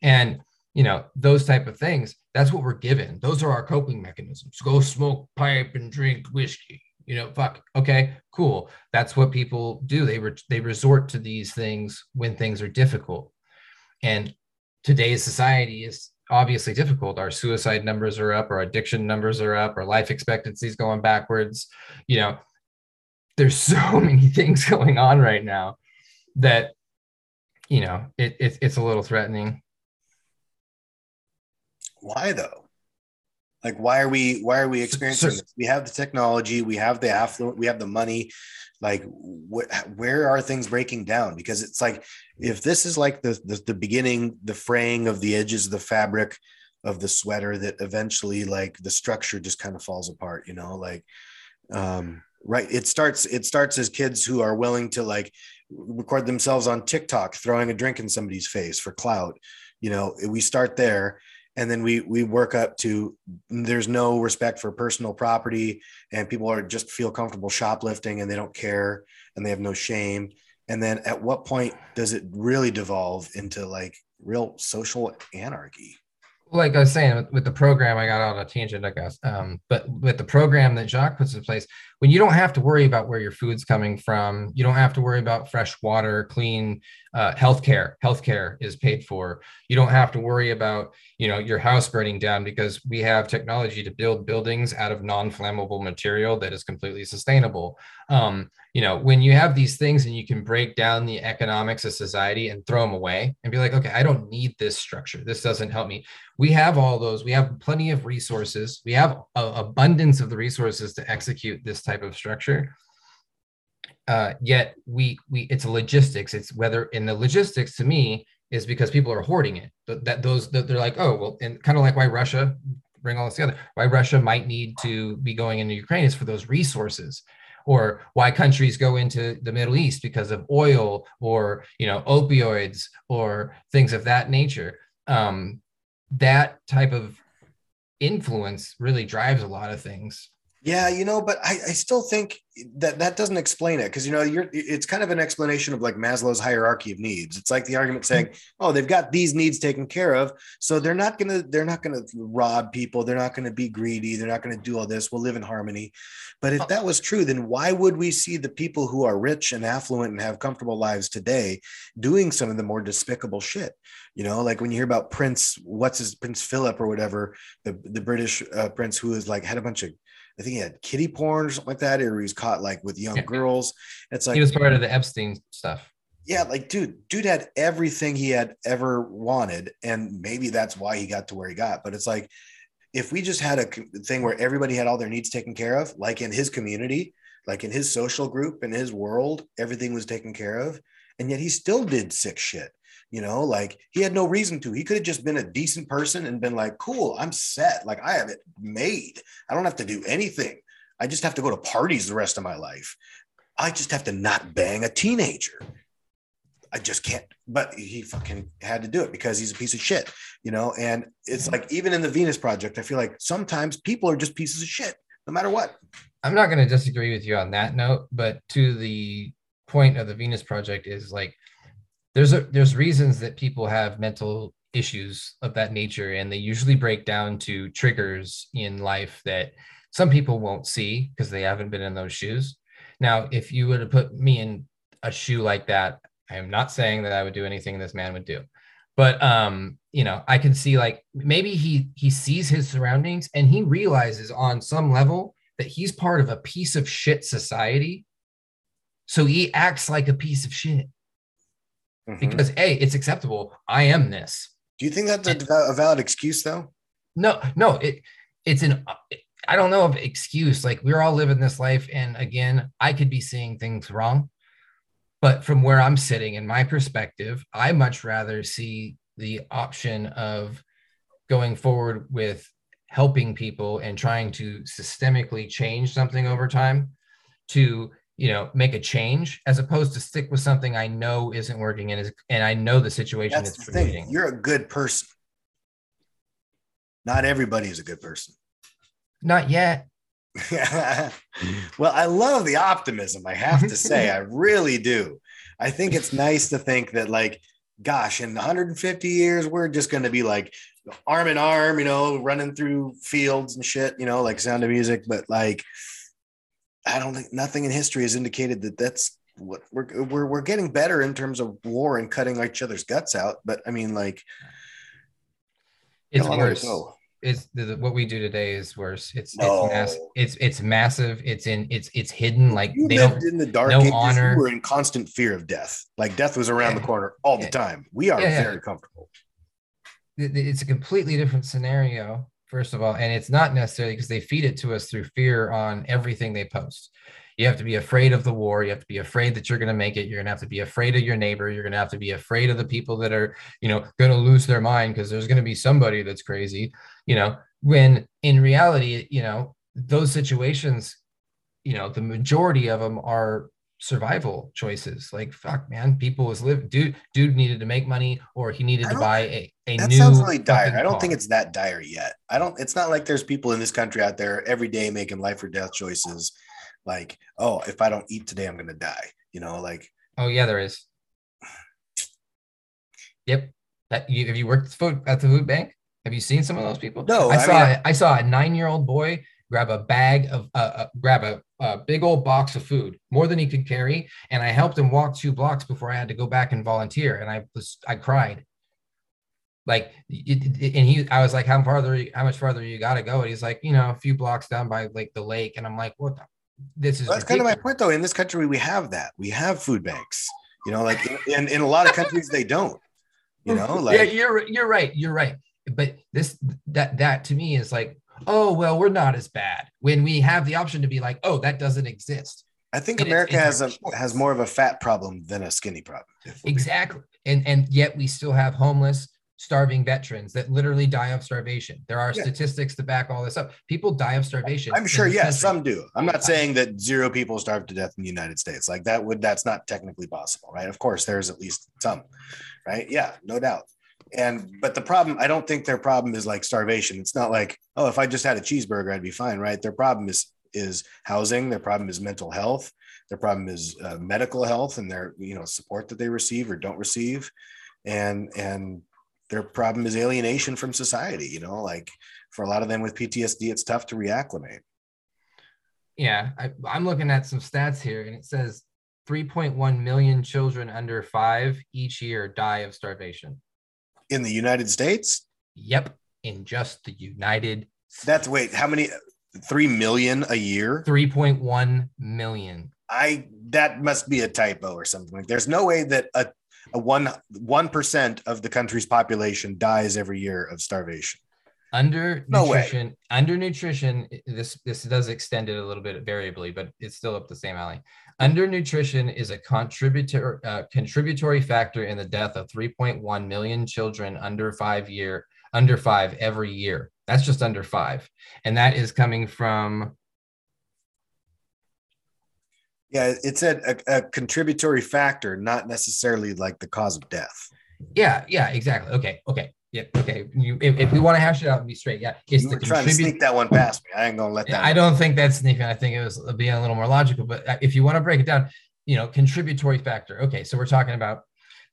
And you know those type of things that's what we're given. Those are our coping mechanisms. Go smoke pipe and drink whiskey you know fuck okay cool. That's what people do. They re- they resort to these things when things are difficult. And today's society is obviously difficult. Our suicide numbers are up our addiction numbers are up our life expectancy is going backwards. You know there's so many things going on right now that you know it, it it's a little threatening. Why though like why are we why are we experiencing this? We have the technology we have the affluent we have the money. Like wh- where are things breaking down? Because it's like if this is like the, the the beginning the fraying of the edges of the fabric of the sweater that eventually like the structure just kind of falls apart you know like um right it starts it starts as kids who are willing to like record themselves on tiktok throwing a drink in somebody's face for clout you know we start there and then we we work up to there's no respect for personal property and people are just feel comfortable shoplifting and they don't care and they have no shame and then at what point does it really devolve into like real social anarchy like I was saying with, with, the program, I got on a tangent, I guess. Um, but with the program that Jacque puts in place, when you don't have to worry about where your food's coming from, you don't have to worry about fresh water, clean uh, healthcare. Healthcare is paid for. You don't have to worry about you know your house burning down because we have technology to build buildings out of non-flammable material that is completely sustainable. Um, you know when you have these things and you can break down the economics of society and throw them away and be like, okay, I don't need this structure. This doesn't help me we have all those we have plenty of resources we have a, abundance of the resources to execute this type of structure. Uh, yet we we it's a logistics. It's whether in the logistics to me is because people are hoarding it. That, that those that they're like oh well and kind of like why russia bring all this together why russia might need to be going into ukraine is for those resources. Or why countries go into the middle east because of oil or you know opioids or things of that nature. Um, that type of influence really drives a lot of things. Yeah, you know, but I, I still think that that doesn't explain it because you know you're it's kind of an explanation of like Maslow's hierarchy of needs. It's like the argument saying, oh, they've got these needs taken care of, so they're not gonna they're not gonna rob people, they're not gonna be greedy, they're not gonna do all this. We'll live in harmony. But if that was true, then why would we see the people who are rich and affluent and have comfortable lives today doing some of the more despicable shit? You know, like when you hear about Prince, what's his Prince Philip or whatever, the the British uh, prince who is like had a bunch of I think he had kitty porn or something like that, or he was caught like with young yeah. girls. It's like he was part of the Epstein stuff. Yeah, like dude, dude had everything he had ever wanted, and maybe that's why he got to where he got. But it's like if we just had a thing where everybody had all their needs taken care of, like in his community, like in his social group, in his world, everything was taken care of, and yet he still did sick shit. You know, like he had no reason to. He could have just been a decent person and been like, cool, I'm set. Like I have it made. I don't have to do anything. I just have to go to parties the rest of my life. I just have to not bang a teenager. I just can't. But he fucking had to do it because he's a piece of shit, you know. And it's like even in the Venus Project, I feel like sometimes people are just pieces of shit, no matter what. I'm not going to disagree with you on that note, but to the point of the Venus Project is like there's a, there's reasons that people have mental issues of that nature and they usually break down to triggers in life that some people won't see because they haven't been in those shoes. Now if you were to put me in a shoe like that i am not saying that i would do anything this man would do. But um you know i can see like maybe he he sees his surroundings and he realizes on some level that he's part of a piece of shit society. So he acts like a piece of shit mm-hmm. because a it's acceptable. I am this. Do you think that's a, a valid excuse though? No, no. It it's an I don't know of excuse. Like we're all living this life, and again, I could be seeing things wrong, but from where I'm sitting in my perspective, I much rather see the option of going forward with helping people and trying to systemically change something over time to you know make a change as opposed to stick with something i know isn't working and is and i know the situation That's the thing. you're a good person. Not everybody is a good person. Not yet. Well i love the optimism i have to say. I really do. I think it's nice to think that like gosh in 150 years we're just going to be like arm in arm you know running through fields and shit you know like sound of music but like I don't think nothing in history has indicated that that's what we're we're we're getting better in terms of war and cutting each other's guts out. But I mean, like, it's worse. It's what we do today is worse. It's no. it's, mass, it's it's massive. It's in it's it's hidden. Like you they lived in the dark no ages. Honor. Were in constant fear of death. Like death was around yeah. the corner all the time. We are yeah, very yeah. comfortable. It's a completely different scenario first of all and it's not necessarily because they feed it to us through fear on everything they post. You have to be afraid of the war. You have to be afraid that you're going to make it. You're going to have to be afraid of your neighbor. You're going to have to be afraid of the people that are you know going to lose their mind because there's going to be somebody that's crazy you know when in reality you know those situations you know the majority of them are survival choices. Like fuck, man, people was live. Dude, dude needed to make money, or he needed to buy a, a that new. Sounds really dire. I don't car. think it's that dire yet. I don't. It's not like there's people in this country out there every day making life or death choices. Like, oh, if I don't eat today, I'm gonna die. You know, like Oh yeah, there is. Yep. That you have you worked food at the food bank? Have you seen some of those people? No, I, I saw mean, I, I saw a nine year old boy grab a bag of uh, uh, grab a, a big old box of food, more than he could carry, and I helped him walk two blocks before I had to go back and volunteer, and I was I cried. Like, it, it- and he, I was like, how farther, how much farther you got to go? And he's like, you know, a few blocks down by like the lake, and I'm like, what? The, this is Well, that's kind of my point, though. In this country, we have that. We have food banks. You know, like in, in a lot of countries, they don't. You know, yeah, like you're you're right. You're right. But this that that to me is like, oh well, we're not as bad when we have the option to be like, oh, that doesn't exist. I think is- America has a choice. has more of a fat problem than a skinny problem. if we're being- Exactly. And and yet we still have homeless, starving veterans that literally die of starvation. There are Yeah. statistics to back all this up. People die of starvation. I'm sure, yes, some do. I'm not saying that zero people starve to death in the United States. Like that would that's not technically possible, right? Of course, there's at least some, right? Yeah, no doubt. And but the problem, I don't think their problem is like starvation. It's not like, oh, if I just had a cheeseburger, I'd be fine, right? Their problem is is housing. Their problem is mental health. Their problem is uh, medical health and their you know support that they receive or don't receive, and and their problem is alienation from society. You know, like for a lot of them with PTSD, it's tough to reacclimate. Yeah, I, I'm looking at some stats here, and it says 3.1 million children under five each year die of starvation. In the United States. Yep, in just the United That's wait, how many? Three million a year. 3.1 million. I that must be a typo or something. Like, there's no way that a, a one one percent of the country's population dies every year of starvation. Under No way. nutrition, under nutrition, this this does extend it a little bit variably, but it's still up the same alley. Under nutrition is a contributor uh, contributory factor in the death of 3.1 million children under five year under five every year. That's just under five, and that is coming from Yeah, it said a, a contributory factor, not necessarily like the cause of death. yeah yeah exactly okay okay yeah okay. You, if, if we want to hash it out and be straight, yeah, it's You the were trying to sneak that one past me. I ain't gonna let that. I don't think that's sneaking. I think it was being a little more logical. But uh, if you want to break it down, you know, contributory factor. Okay, so we're talking about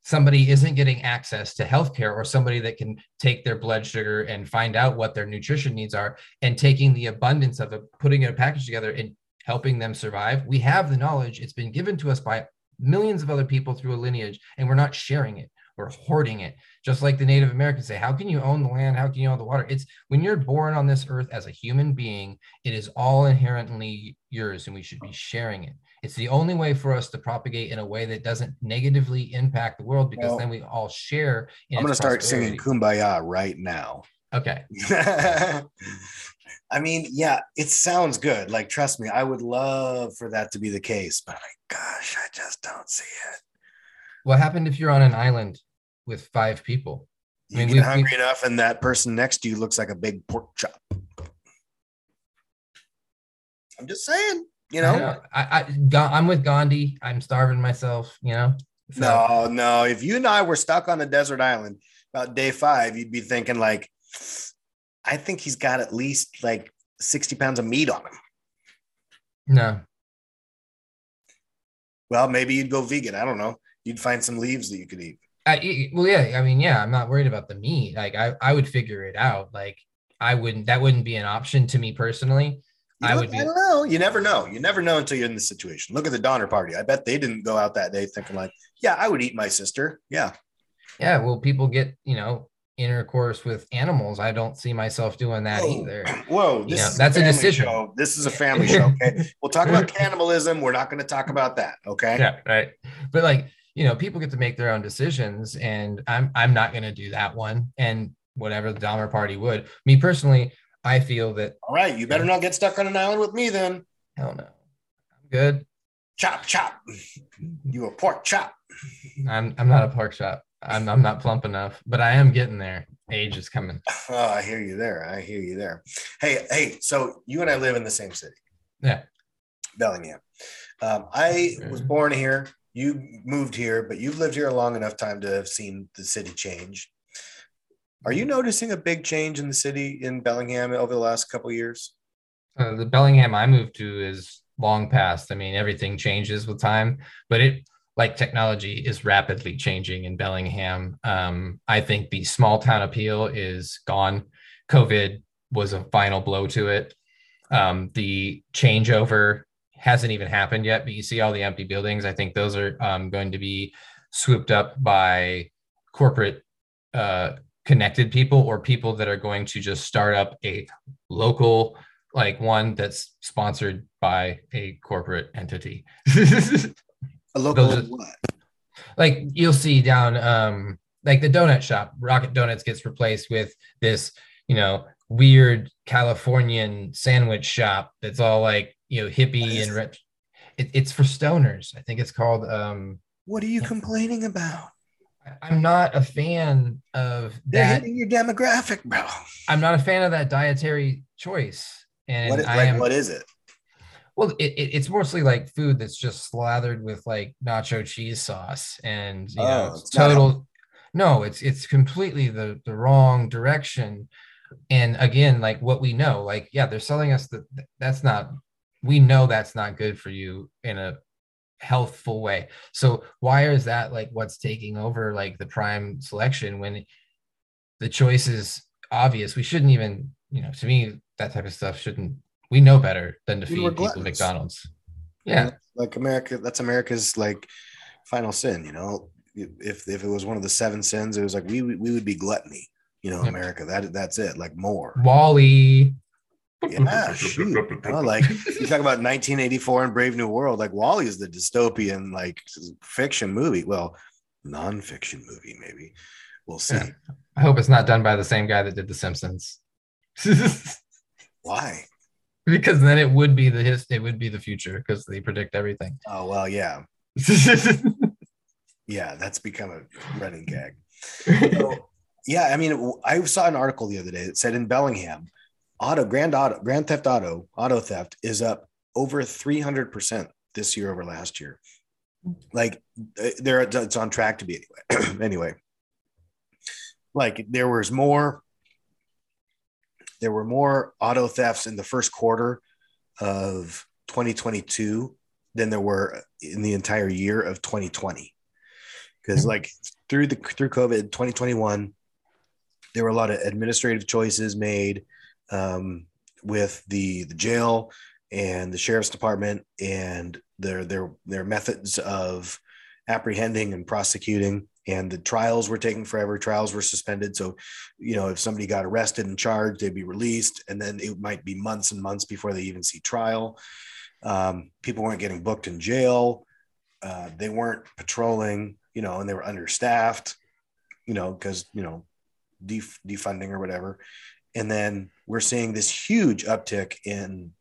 somebody isn't getting access to healthcare or somebody that can take their blood sugar and find out what their nutrition needs are and taking the abundance of it, putting it a package together and helping them survive. We have the knowledge. It's been given to us by millions of other people through a lineage, and we're not sharing it. We're hoarding it. Just like the Native Americans say, how can you own the land? How can you own the water? It's when you're born on this earth as a human being, it is all inherently yours and we should be sharing it. It's the only way for us to propagate in a way that doesn't negatively impact the world because Well, then we all share. In I'm gonna start singing "Kumbaya" right now. Okay. I mean, yeah, it sounds good. Like, trust me, I would love for that to be the case, but I, gosh, I just don't see it. What happened if you're on an island with five people? You I mean, get we've- hungry enough, and that person next to you looks like a big pork chop. I'm just saying, you know. I, I I'm with Gandhi. I'm starving myself, you know? So- No, no. If you and I were stuck on a desert island about day five, you'd be thinking like, I think he's got at least like 60 pounds of meat on him. No. Well, maybe you'd go vegan. I don't know. You'd find some leaves that you could eat. I, well, yeah. I mean, yeah. I'm not worried about the meat. Like, I, I would figure it out. Like, I wouldn't. That wouldn't be an option to me personally. You I would be- I don't know. You never know. You never know until you're in the situation. Look at the Donner Party. I bet they didn't go out that day thinking like, "Yeah, I would eat my sister." Yeah, Yeah. Well, people get you know intercourse with animals. I don't see myself doing that Whoa. either. Whoa, this Yeah, is that's a family decision. show. This is a family show. Okay, we'll talk about cannibalism. We're not going to talk about that. Okay. Yeah. Right. But like you know, people get to make their own decisions, and I'm I'm not going to do that one. And whatever the Dahmer Party would. Me personally, I feel that All right. You better not get stuck on an island with me then. hell no, I'm good. Chop, chop. You a pork chop. I'm I'm not a pork chop. I'm I'm not plump enough, but I am getting there. Age is coming. Oh, I hear you there. I hear you there. Hey, hey. So you and I live in the same city, Yeah. Bellingham. Um, I was born here. You moved here, but you've lived here a long enough time to have seen the city change. Are you noticing a big change in the city in Bellingham over the last couple of years? Uh, the Bellingham I moved to is long past. I mean, everything changes with time, but it like technology is rapidly changing in Bellingham. Um, I think the small town appeal is gone. COVID was a final blow to it. Um, the changeover hasn't even happened yet, but you see all the empty buildings. I think those are um, going to be swooped up by corporate uh, connected people or people that are going to just start up a local like one that's sponsored by a corporate entity. a local are, what? Like you'll see down um like the donut shop, Rocket Donuts gets replaced with this, you know, weird Californian sandwich shop that's all like, you know, hippie and rich. It, it's for stoners. I think it's called um what are you complaining about? I'm not a fan of They're that. hitting your demographic, bro. I'm not a fan of that dietary choice. And what is, like, am, what is it? Well, it, it, it's mostly like food that's just slathered with like nacho cheese sauce and you oh, know total. No, it's it's completely the the wrong direction. And again, like what we know, like yeah, they're selling us that that's not. We know that's not good for you in a healthful way. So why is that like what's taking over like the prime selection when the choice is obvious? We shouldn't even, you know, to me, that type of stuff shouldn't we know better than to feed people McDonald's. Yeah. Like America, that's America's like final sin, you know. If if it was one of the seven sins, it was like we we would be gluttony, you know. America. That that's it, like more. WALL-E. Yeah, shoot. Oh, like you talk about 1984 and Brave New World, like WALL-E is the dystopian like fiction movie. Well, non-fiction movie, maybe. We'll see. I hope it's not done by the same guy that did The Simpsons. Why? Because then it would be the his it would be the future because they predict everything. Oh well, yeah. yeah, that's become a running gag. So, yeah, I mean, I saw an article the other day that said in Bellingham, auto grand auto grand theft auto auto theft is up over 300% this year over last year. Like uh, there it's on track to be anyway anyway. Like there was more there were more auto thefts in the first quarter of 2022 than there were in the entire year of 2020 because mm-hmm. like through the through covid 2021 there were a lot of administrative choices made um, with the the jail and the sheriff's department and their their their methods of apprehending and prosecuting. And the trials were taking forever. Trials were suspended. So you know if somebody got arrested and charged they'd be released. And then it might be months and months before they even see trial. Um, people weren't getting booked in jail. Uh, they weren't patrolling you know and they were understaffed you know because you know def- defunding or whatever. And then we're seeing this huge uptick in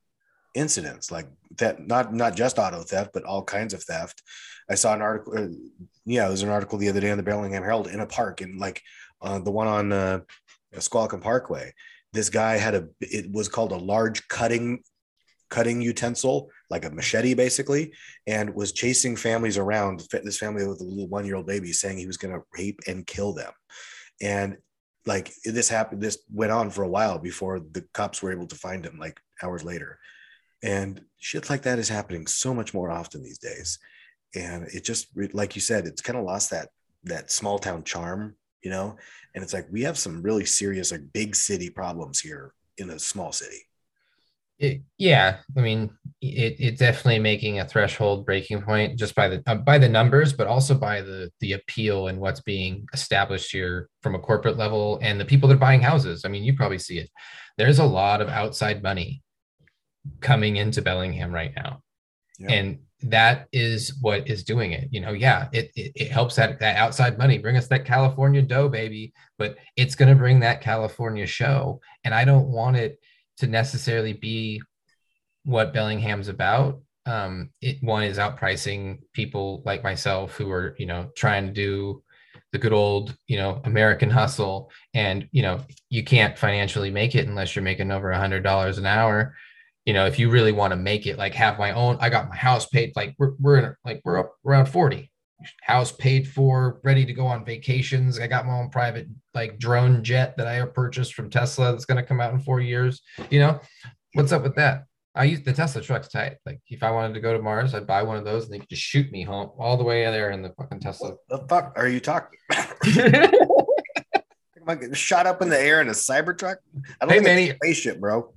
incidents like that not not just auto theft but all kinds of theft. I saw an article uh, yeah was an article the other day on the bellingham herald in a park and like uh, the one on uh, squalicum parkway. This guy had a it was called a large cutting cutting utensil like a machete basically and was chasing families around this family with a little one year old baby saying he was going to rape and kill them. And like this happened this went on for a while before the cops were able to find him like hours later. And shit like that is happening so much more often these days. And it just like you said it's kind of lost that that small town charm you know? And it's like we have some really serious like big city problems here in a small city it, yeah, I mean, it, it's definitely making a threshold breaking point just by the uh, by the numbers, but also by the the appeal and what's being established here from a corporate level and the people that are buying houses. I mean, you probably see it. There's a lot of outside money coming into Bellingham right now, yeah. and that is what is doing it. You know, yeah, it it, it helps that that outside money bring us that California dough, baby, but it's going to bring that California show, and I don't want it to necessarily be what Bellingham's about. Um, it one is outpricing people like myself who are, you know, trying to do the good old, you know, American hustle. And, you know, you can't financially make it unless you're making over a hundred dollars an hour. You know, if you really want to make it, like have my own, I got my house paid, like we're, we're in, like we're up around 40 house paid for, ready to go on vacations. I got my own private like drone jet that I have purchased from Tesla that's going to come out in four years. You know, what's up with that? I use the Tesla truck's tight. Like if I wanted to go to Mars, I'd buy one of those and they could just shoot me home all the way there in the fucking Tesla. What the fuck are you talking? Am I getting shot up in the air in a Cybertruck? I don't Hey, it's a spaceship, bro.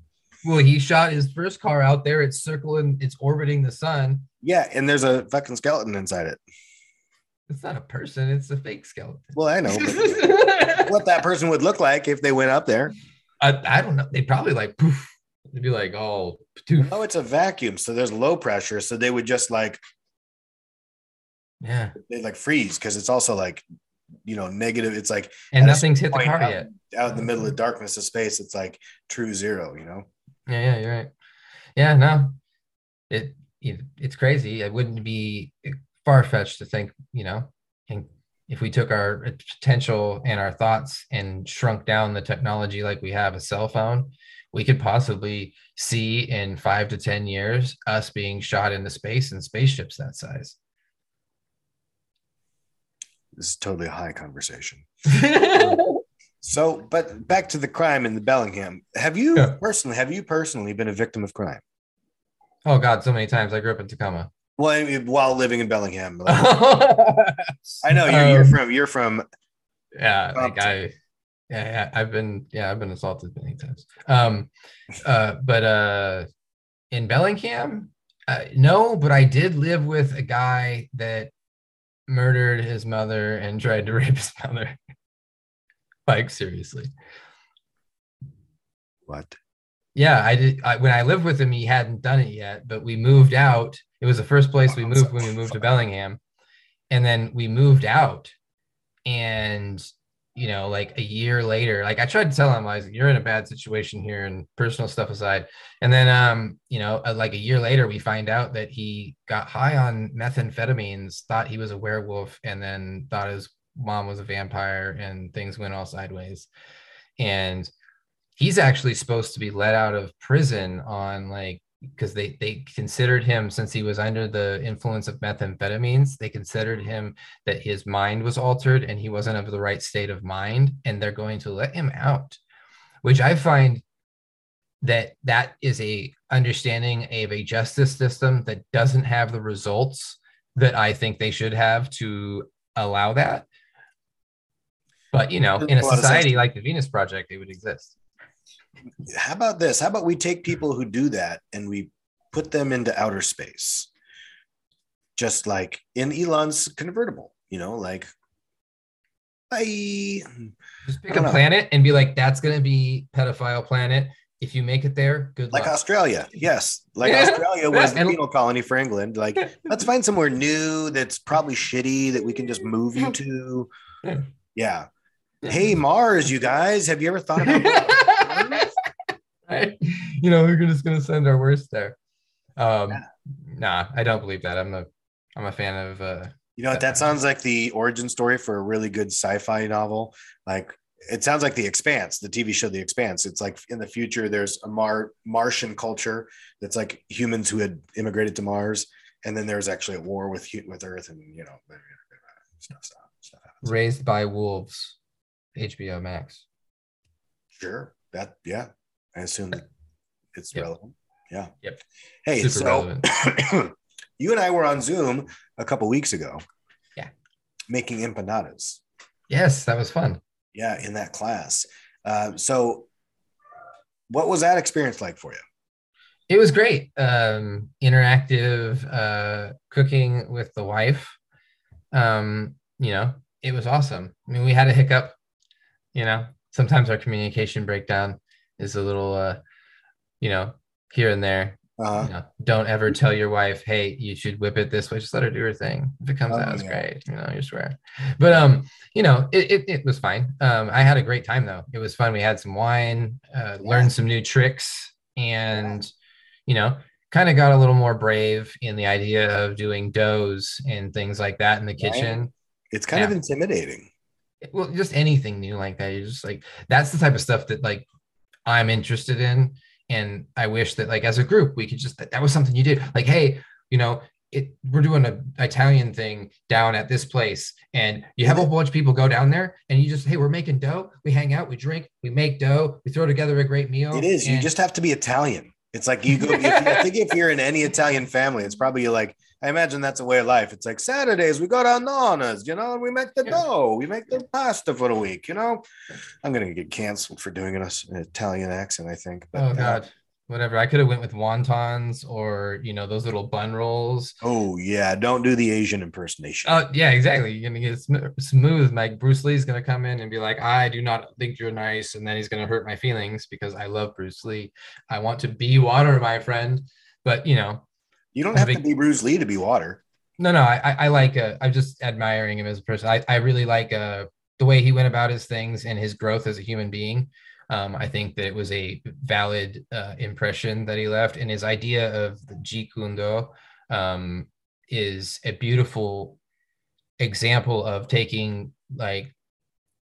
well, he shot his first car out there. It's circling, it's orbiting the sun. Yeah, and there's a fucking skeleton inside it. It's not a person, it's a fake skeleton. Well, I know what that person would look like if they went up there. I, I don't know. They'd probably like poof. They'd be like, oh, poof. No, it's a vacuum, so there's low pressure, so they would just like Yeah. they like freeze because it's also like you know negative. It's like And nothing's hit the car out- yet. out in the middle of darkness of space. It's like true zero. You know. Yeah, yeah, you're right. Yeah, no, it, it it's crazy. It wouldn't be far fetched to think, you know, and if we took our potential and our thoughts and shrunk down the technology like we have a cell phone, we could possibly see in five to ten years us being shot into space in spaceships that size. This is totally a high conversation. So, but back to the crime in the Bellingham. Have you Yeah. personally? Have you personally been a victim of crime? oh God, so many times I grew up in Tacoma. Well, while living in Bellingham, like, I know you're, you're Um, from you're from yeah like i yeah, yeah i've been yeah i've been assaulted many times. Um uh but uh in bellingham uh, no but i did live with a guy that murdered his mother and tried to rape his mother. Like seriously. What? Yeah i did I, when i lived with him he hadn't done it yet but we moved out. It was the first place we moved when we moved to bellingham. And then we moved out and you know like a year later like i tried to tell him i was like you're in a bad situation here and personal stuff aside. And then um you know uh, like a year later we find out that he got high on methamphetamines thought he was a werewolf and then thought his mom was a vampire and things went all sideways. And he's actually supposed to be let out of prison on like because they they considered him since he was under the influence of methamphetamines they considered him that his mind was altered and he wasn't of the right state of mind and they're going to let him out. Which i find that that is a understanding of a justice system that doesn't have the results that i think they should have to allow that. But you know in a Makes a lot of sense. society like the venus project it would exist How about this? How about we take people who do that and we put them into outer space, just like in Elon's convertible. You know, like, bye. Just pick I a know. planet and be like, that's gonna be pedophile planet. If you make it there, good luck. Like luck. Australia, yes. Like Australia was the penal colony for England. Like, let's find somewhere new that's probably shitty that we can just move you to. Yeah. Hey, Mars, you guys, have you ever thought about? Right? You know, we're just gonna send our worst there. Um, Yeah. nah, I don't believe that. I'm a I'm a fan of uh You know what? That sounds like the origin story for a really good sci-fi novel. Like it sounds like The Expanse, the TV show The Expanse. It's like in the future, there's a Mar Martian culture that's like humans who had immigrated to Mars, and then there's actually a war with with Earth, and you know, stuff, stuff, stuff happens. Raised by Wolves, HBO Max. Sure, that yeah, I assume that it's Yep. relevant. Yeah. Yep. Hey, Super so you and I were on Zoom a couple weeks ago. Yeah. Making empanadas. Yes, that was fun. yeah in that class uh, so what was that experience like for you It was great. Um, interactive uh, cooking with the wife. Um, you know, it was awesome. I mean, we had a hiccup. You know, sometimes our communication breakdown is a little, uh, you know, here and there. uh, You know, don't ever tell your wife, "Hey, you should whip it this way." Just let her do her thing. If it comes Oh, out, it's yeah. great. You know, you swear. But um, you know, it, it it was fine. Um, I had a great time though. It was fun. We had some wine, uh, learned some new tricks, and you know, kind of got a little more brave in the idea of doing doughs and things like that in the Right. kitchen. it's kind of intimidating Well, just anything new like that. You're just like that's the type of stuff that like I'm interested in. And I wish that like as a group we could just that, that was something you did. Like, hey, you know, it we're doing an Italian thing down at this place, and you have a whole bunch of people go down there, and you just hey, we're making dough. We hang out, we drink, we make dough, we throw together a great meal. it is you just have to be italian It's like you go. If, I think if you're in any Italian family, it's probably like I imagine that's a way of life. It's like Saturdays we go to Nonna's, you know, and we make the Yeah. dough, we make the pasta for the week. You know, I'm gonna get canceled for doing an, an Italian accent. I think. Oh uh, God, whatever. I could have went with wontons or you know those little bun rolls. oh yeah, don't do the Asian impersonation. Oh yeah, exactly. You're gonna get sm- smooth. Like Bruce Lee's gonna come in and be like, "I do not think you're nice," and then he's gonna hurt my feelings because I love Bruce Lee. I want to be water, my friend. But you know, you don't a have to be Bruce Lee to be water. no, no. I I, I like. Uh, I'm just admiring him as a person. I I really like uh the way he went about his things and his growth as a human being. Um, I think that it was a valid uh, impression that he left, and his idea of the Jeet Kune Do um, is a beautiful example of taking like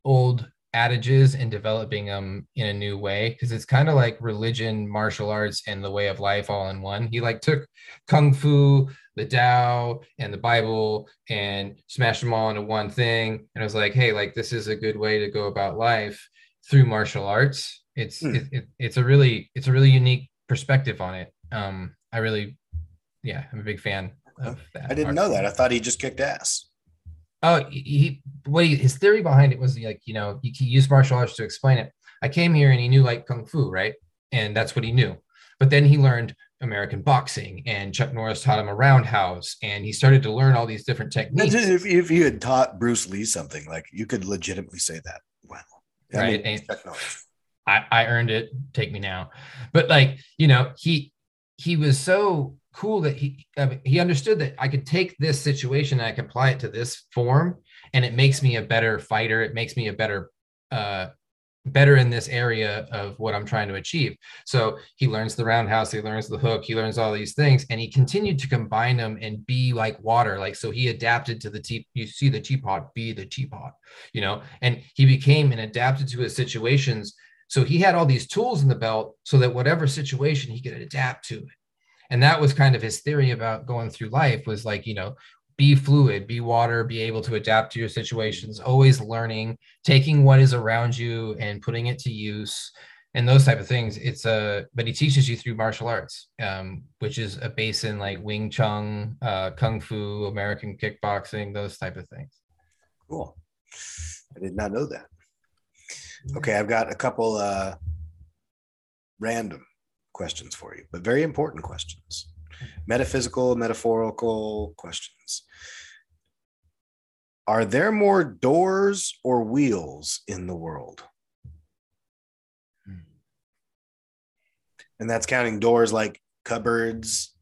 old adages and developing them in a new way because it's kind of like religion martial arts and the way of life all in one he like took kung fu the Tao and the Bible and smashed them all into one thing. And I was like, hey, like this is a good way to go about life through martial arts. It's Hmm. it, it, it's a really it's a really unique perspective on it. Um, I really, yeah, I'm a big fan of that. I didn't art know that. I thought he just kicked ass. Oh, he, what he, his theory behind it was like, you know, he, he used martial arts to explain it. I came here and he knew like kung fu, right? And that's what he knew. But then he learned American boxing, and Chuck Norris taught him a roundhouse, and he started to learn all these different techniques. If, if you had taught Bruce Lee something, like you could legitimately say that. Wow. I Right, mean, and- technology. I, I earned it. Take me now. But like, you know, he he was so cool that he he understood that I could take this situation and I could apply it to this form, and it makes me a better fighter. It makes me a better uh better in this area of what I'm trying to achieve. So he learns the roundhouse, he learns the hook, he learns all these things, and he continued to combine them and be like water. Like so, he adapted to the tea. You see the teapot, be the teapot, you know, and he became and adapted to his situations. So he had all these tools in the belt so that whatever situation he could adapt to it. And that was kind of his theory about going through life was like, you know, be fluid, be water, be able to adapt to your situations, always learning, taking what is around you and putting it to use and those type of things. It's a, but he teaches you through martial arts, um, which is a base in like Wing Chun, uh, Kung Fu, American kickboxing, those type of things. Cool. I did not know that. Okay, I've got a couple uh, random questions for you, but very important questions. Metaphysical, metaphorical questions. Are there more doors or wheels in the world? And that's counting doors like cupboards,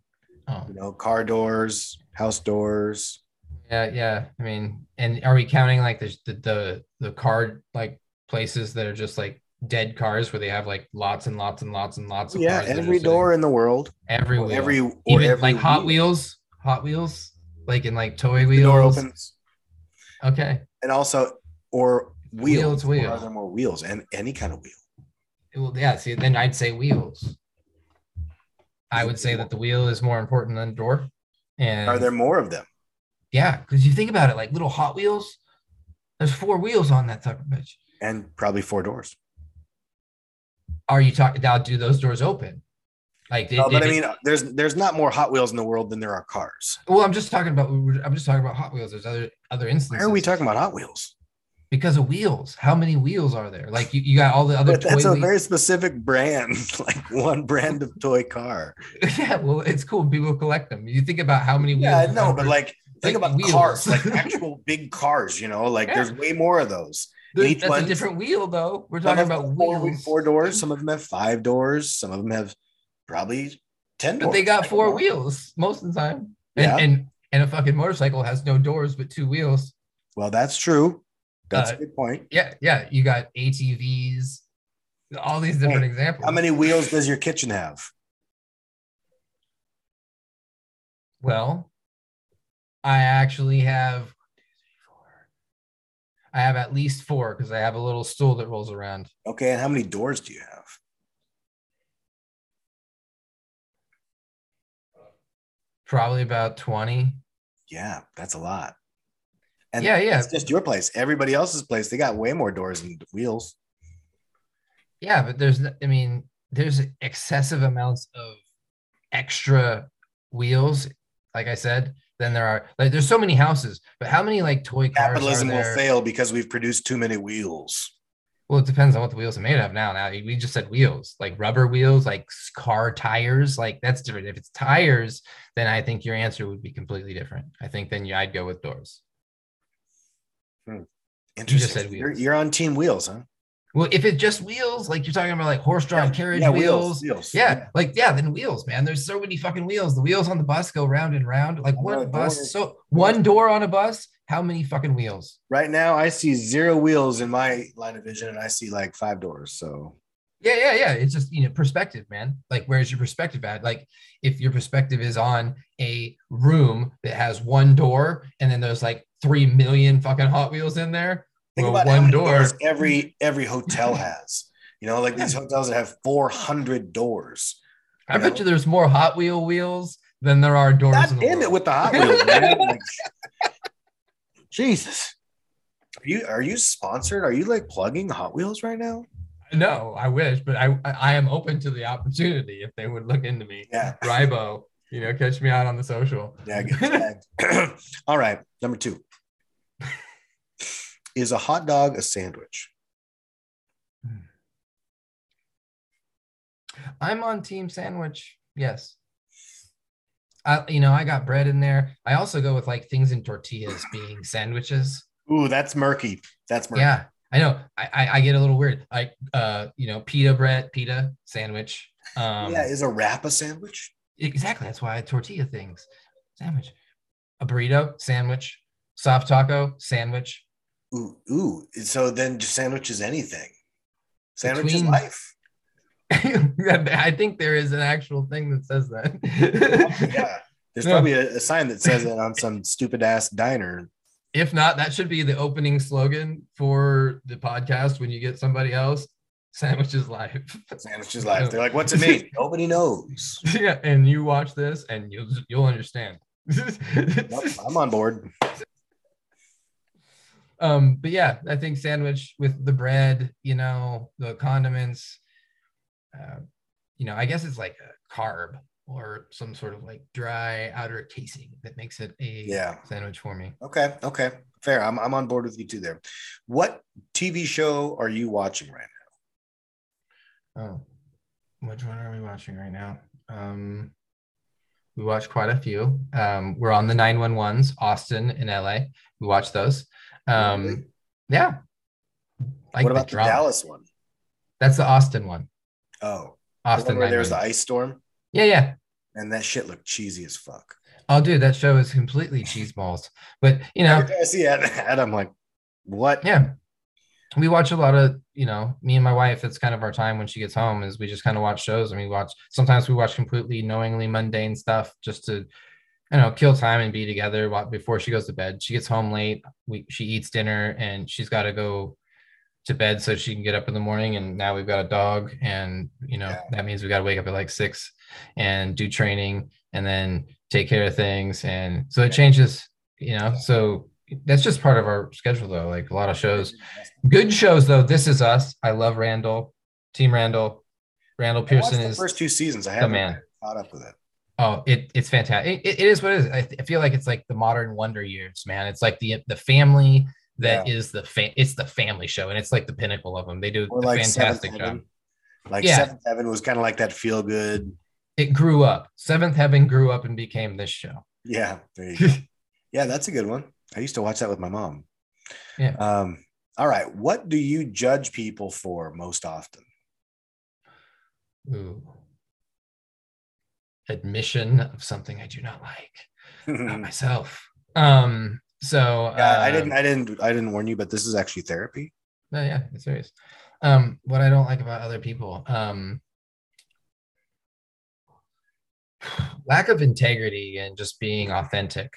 Oh, you know, car doors, house doors. yeah, yeah. I mean, and are we counting like the the the, the card like places that are just like dead cars where they have like lots and lots and lots and lots of Yeah, cars every door in the world. every wheel. every or even every like Hot. Wheels, Hot Wheels, like in like toy The wheels. door opens. Okay, and also or Wheel wheels. wheel. Or are there more wheels and any kind of wheel? well, yeah. See, then I'd say wheels. I would say that the wheel is more important than the door. And Are there more of them? yeah, because you think about it, like little Hot Wheels, there's four wheels on that sucker bitch. And probably four doors. Are you talking now? Do those doors open? Like, did, No, but I mean, there's there's not more Hot Wheels in the world than there are cars. well, I'm just talking about. I'm just talking about Hot Wheels. There's other other instances. Why are we talking about Hot Wheels? Because of wheels. How many wheels are there? Like you, you got all the other But that's a wheels. very specific brand, like one brand of toy car. yeah, well, it's cool. People collect them. You think about how many wheels. Yeah, no, but like think like about wheels. cars, like actual big cars. You know, like Yeah. there's way more of those. Each that's a different wheel, though. We're talking about four, wheels. four doors. Some of them have five doors. Some of them have probably ten doors. but they got four wheels most of the time. And, Yeah. and and a fucking motorcycle has no doors but two wheels. Well, that's true. That's Uh, a good point. Yeah, yeah. You got ATVs, all these different Hey, examples. How many wheels does your kitchen have? Well, I actually have one, two, three, four. I have at least four because I have a little stool that rolls around. Okay, and how many doors do you have? Probably about 20. Yeah, that's a lot. And Yeah, yeah. It's just your place. Everybody else's place, they got way more doors and wheels. Yeah, but there's, I mean, there's excessive amounts of extra wheels, like I said, than there are. Like there's so many houses, but how many like toy cars Capitalism are will fail because we've produced too many wheels. Well, it depends on what the wheels are made of now. Now we just said wheels, like rubber wheels, like car tires, like that's different. If it's tires, then I think your answer would be completely different. I think then you, I'd go with doors. Hmm. Interesting. said You're, you're on team wheels, huh? Well, if it's just wheels, like you're talking about like horse-drawn carriage yeah, wheels, wheels. Yeah, like yeah, then wheels, man. There's so many fucking wheels. The wheels on the bus go round and round. Like one bus, doors. so one door on a bus. How many fucking wheels? Right now, I see zero wheels in my line of vision, and I see like five doors. So Yeah, yeah, yeah. It's just you know perspective, man. Like where's your perspective at? Like if your perspective is on a room that has one door and then there's like three million fucking Hot Wheels in there. Think well, about one door. every every hotel has. You know, like these hotels that have 400 doors. I bet you there's more Hot Wheel wheels than there are doors. God in the damn it with the Hot Wheels, man. Like, Jesus. Are you are you sponsored? Are you like plugging Hot Wheels right now? No, I wish, but I I am open to the opportunity if they would look into me. Yeah. Ribo, you know, catch me out on the social. Yeah. All right. Number two. Is a hot dog a sandwich? I'm on team sandwich. Yes. I, you know, I got bread in there. I also go with like things in tortillas being sandwiches. Ooh, that's murky. That's murky. Yeah, I know. I, I, I get a little weird. Like, uh, you know, pita bread, pita sandwich. Um, yeah, is a wrap a sandwich? exactly. That's why I tortilla things. Sandwich, a burrito, sandwich, soft taco, sandwich. Ooh, ooh. So then just sandwich is anything. Sandwich is Between- life. I think there is an actual thing that says that. Yeah. There's Yeah. probably a, a sign that says it on some stupid ass diner. If not, that should be the opening slogan for the podcast when you get somebody else. Sandwich is life. Sandwich is life. They're like, what's it mean? Nobody knows. yeah, and you watch this and you'll you'll understand. Nope, I'm on board. Um, but yeah, I think sandwich with the bread, you know, the condiments. Uh, you know, I guess it's like a carb or some sort of like dry outer casing that makes it a Yeah. sandwich for me. Okay. Okay. Fair. I'm, I'm on board with you too there. What TV show are you watching right now? Oh, which one are we watching right now? Um, we watch quite a few. Um, we're on the 911s, Austin and LA. We watch those. Um, Really? yeah. Like what about the, drama. Dallas one? That's the Austin one. Oh, the Austin where there was the ice storm Yeah, yeah. and that shit looked cheesy as fuck. Oh, dude, that show is completely cheese balls. But you know, I see that I'm like, what? yeah, we watch a lot of, you know, me and my wife. It's kind of our time when she gets home. Is we just kind of watch shows and we watch. Sometimes we watch completely knowingly mundane stuff just to, you know, kill time and be together before she goes to bed. She gets home late. We she eats dinner and she's got to go to bed so she can get up in the morning. And now we've got a dog, and you know Yeah. that means we got to wake up at like six and do training and then take care of things. And so it changes, you know. So that's just part of our schedule, though. Like a lot of shows. Good shows though. This is us. I love Randall. Team Randall. Randall Pearson the is first two seasons. I haven't man. caught up with it. Oh, it, it's fantastic. It, it is what it is. I, th- I feel like it's like the modern Wonder Years, man. It's like the the family that is the fa- it's the family show, and it's like the pinnacle of them. They do Or a like fantastic Seventh job. Heaven. Like Yeah. Seventh Heaven was kind of like that feel good. It grew up. Seventh Heaven grew up and became this show. Yeah, there you go. yeah, that's a good one. I used to watch that with my mom. Yeah. Um, all right. What do you judge people for most often? Ooh. Admission of something I do not like about myself. Um. So Yeah, I uh, didn't, I didn't, I didn't warn you, but this is actually therapy. No, yeah, it's serious. Um, what I don't like about other people, um, lack of integrity and just being authentic.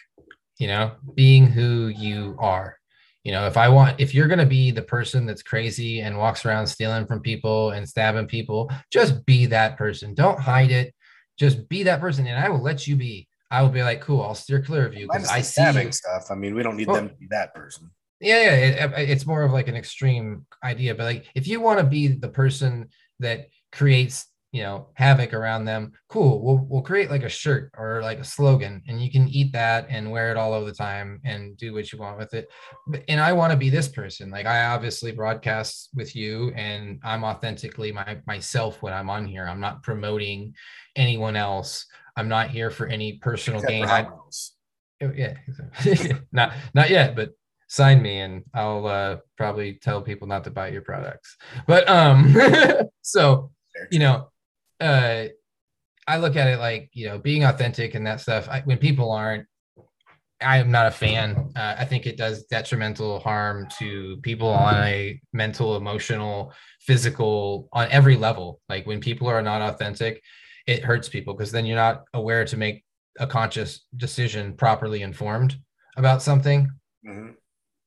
You know, being who you are. You know, if I want, if you're gonna be the person that's crazy and walks around stealing from people and stabbing people, just be that person. Don't hide it. Just be that person, and I will let you be. I will be like, cool. I'll steer clear of you because I see you. stuff. I mean, we don't need Well- them to be that person. yeah yeah it, it's more of like an extreme idea but like if you want to be the person that creates you know havoc around them. Cool we'll, we'll create like a shirt or like a slogan and you can eat that and wear it all over the time and do what you want with it. And i want to be this person. Like i obviously broadcast with you and i'm authentically my myself when i'm on here. I'm not promoting anyone else. I'm not here for any personal Except gain. I, oh, yeah not not yet but sign me and I'll uh, probably tell people not to buy your products. But um, so you know, uh, I look at it like you know being authentic and that stuff. I, when people aren't, I am not a fan. Uh, I think it does detrimental harm to people on a mental, emotional, physical, on every level. Like when people are not authentic, it hurts people because then you're not aware to make a conscious decision properly informed about something. Mm-hmm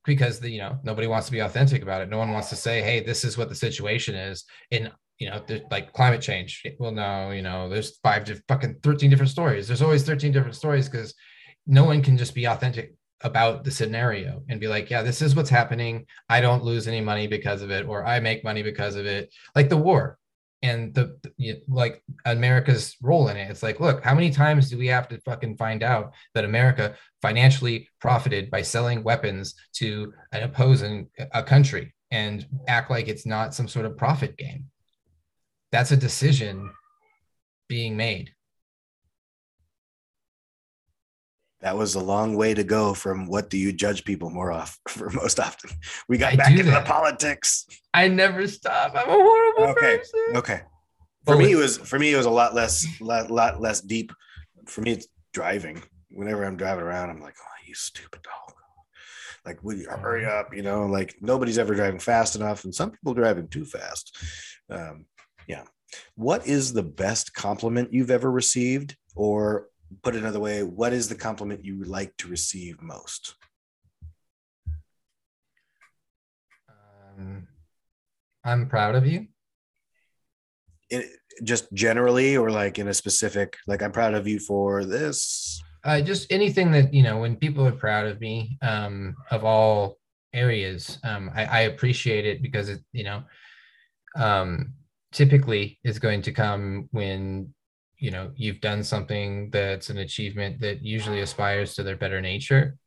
because the, you know nobody wants to be authentic about it no one wants to say hey this is what the situation is in you know, like climate change. Well, no, you know, there's five to fucking 13 different stories. There's always 13 different stories because no one can just be authentic about the scenario and be like, yeah, this is what's happening. I don't lose any money because of it, or I make money because of it. Like the war and the, the like America's role in it. It's like, look, how many times do we have to fucking find out that America financially profited by selling weapons to an opposing a country and act like it's not some sort of profit game? That's a decision being made. That was a long way to go from what do you judge people more off for most often. We got I back into that. the politics. I never stop. I'm a horrible okay. person. Okay. For me, it was for me it was a lot less lot, lot less deep. For me, it's driving. Whenever I'm driving around, I'm like, oh, you stupid dog. Like, will you hurry up? You know, like nobody's ever driving fast enough, and some people driving too fast. Um, yeah. What is the best compliment you've ever received? Or put another way, what is the compliment you like to receive most? Um, I'm proud of you. It, just generally, or like in a specific, like I'm proud of you for this. Uh, just anything that you know, when people are proud of me, um, of all areas, um, I, I appreciate it because it, you know, um, typically is going to come when you know you've done something that's an achievement that usually aspires to their better nature.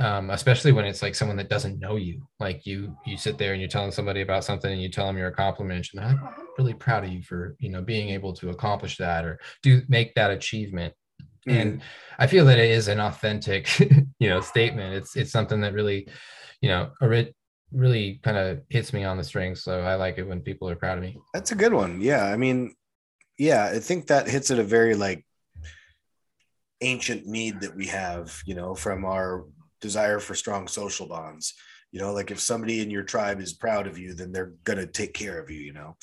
Um, especially when it's like someone that doesn't know you. Like you you sit there and you're telling somebody about something and you tell them your accomplishment and they're like, oh, i'm really proud of you for you know being able to accomplish that or do make that achievement. Mm-hmm. and i feel that it is an authentic you know statement. It's it's something that really you know really kind of hits me on the strings. So I like it when people are proud of me. That's a good one. Yeah. I mean, yeah, I think that hits at a very like ancient need that we have, you know, from our desire for strong social bonds. You know, like if somebody in your tribe is proud of you, then they're gonna take care of you. You know,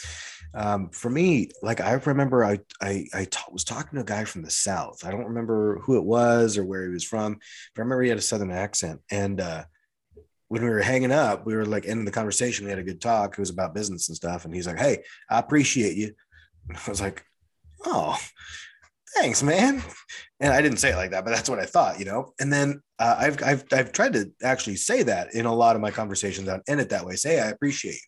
um, for me, like I remember, I I, I t- was talking to a guy from the south. I don't remember who it was or where he was from, but I remember he had a southern accent, and uh, when we were hanging up, we were like ending the conversation. We had a good talk. It was about business and stuff. And he's like, Hey, I appreciate you. I was like, Oh, thanks, man. And I didn't say it like that, but that's what I thought, you know? And then uh, I've, I've, I've tried to actually say that in a lot of my conversations and end it that way. Say, I appreciate you,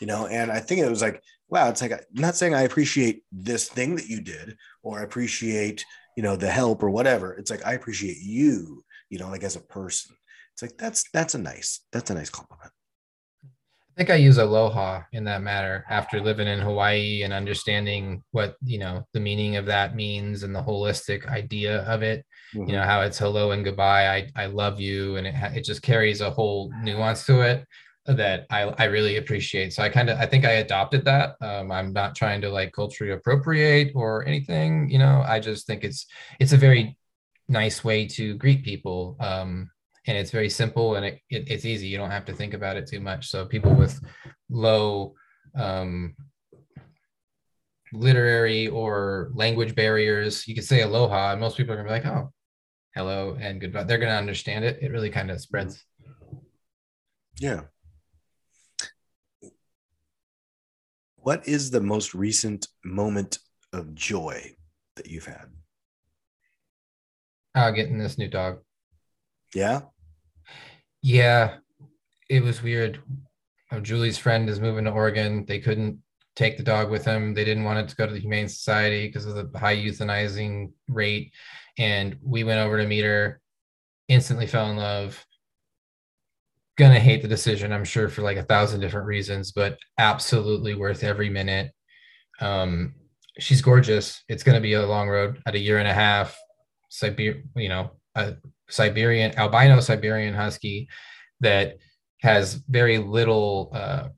you know? And I think it was like, wow, it's like, I'm not saying I appreciate this thing that you did, or I appreciate, you know, the help or whatever. It's like, I appreciate you, you know, like as a person it's like that's that's a nice that's a nice compliment. I think I use aloha in that matter after living in Hawaii and understanding what you know the meaning of that means and the holistic idea of it. Mm-hmm. You know how it's hello and goodbye. I I love you, and it it just carries a whole nuance to it that I, I really appreciate. So I kind of I think I adopted that. Um, I'm not trying to like culturally appropriate or anything. You know, I just think it's it's a very nice way to greet people. Um, and it's very simple and it, it, it's easy. You don't have to think about it too much. So people with low um, literary or language barriers, you could say aloha, and most people are gonna be like, oh, hello and goodbye. They're gonna understand it. It really kind of spreads. Yeah. What is the most recent moment of joy that you've had? Uh, getting this new dog. Yeah. Yeah, it was weird. Uh, Julie's friend is moving to Oregon. They couldn't take the dog with them. They didn't want it to go to the Humane Society because of the high euthanizing rate. And we went over to meet her, instantly fell in love. Gonna hate the decision, I'm sure, for like a thousand different reasons, but absolutely worth every minute. Um, she's gorgeous. It's gonna be a long road at a year and a half. Siberia, you know, a Siberian albino Siberian husky that has very little uh,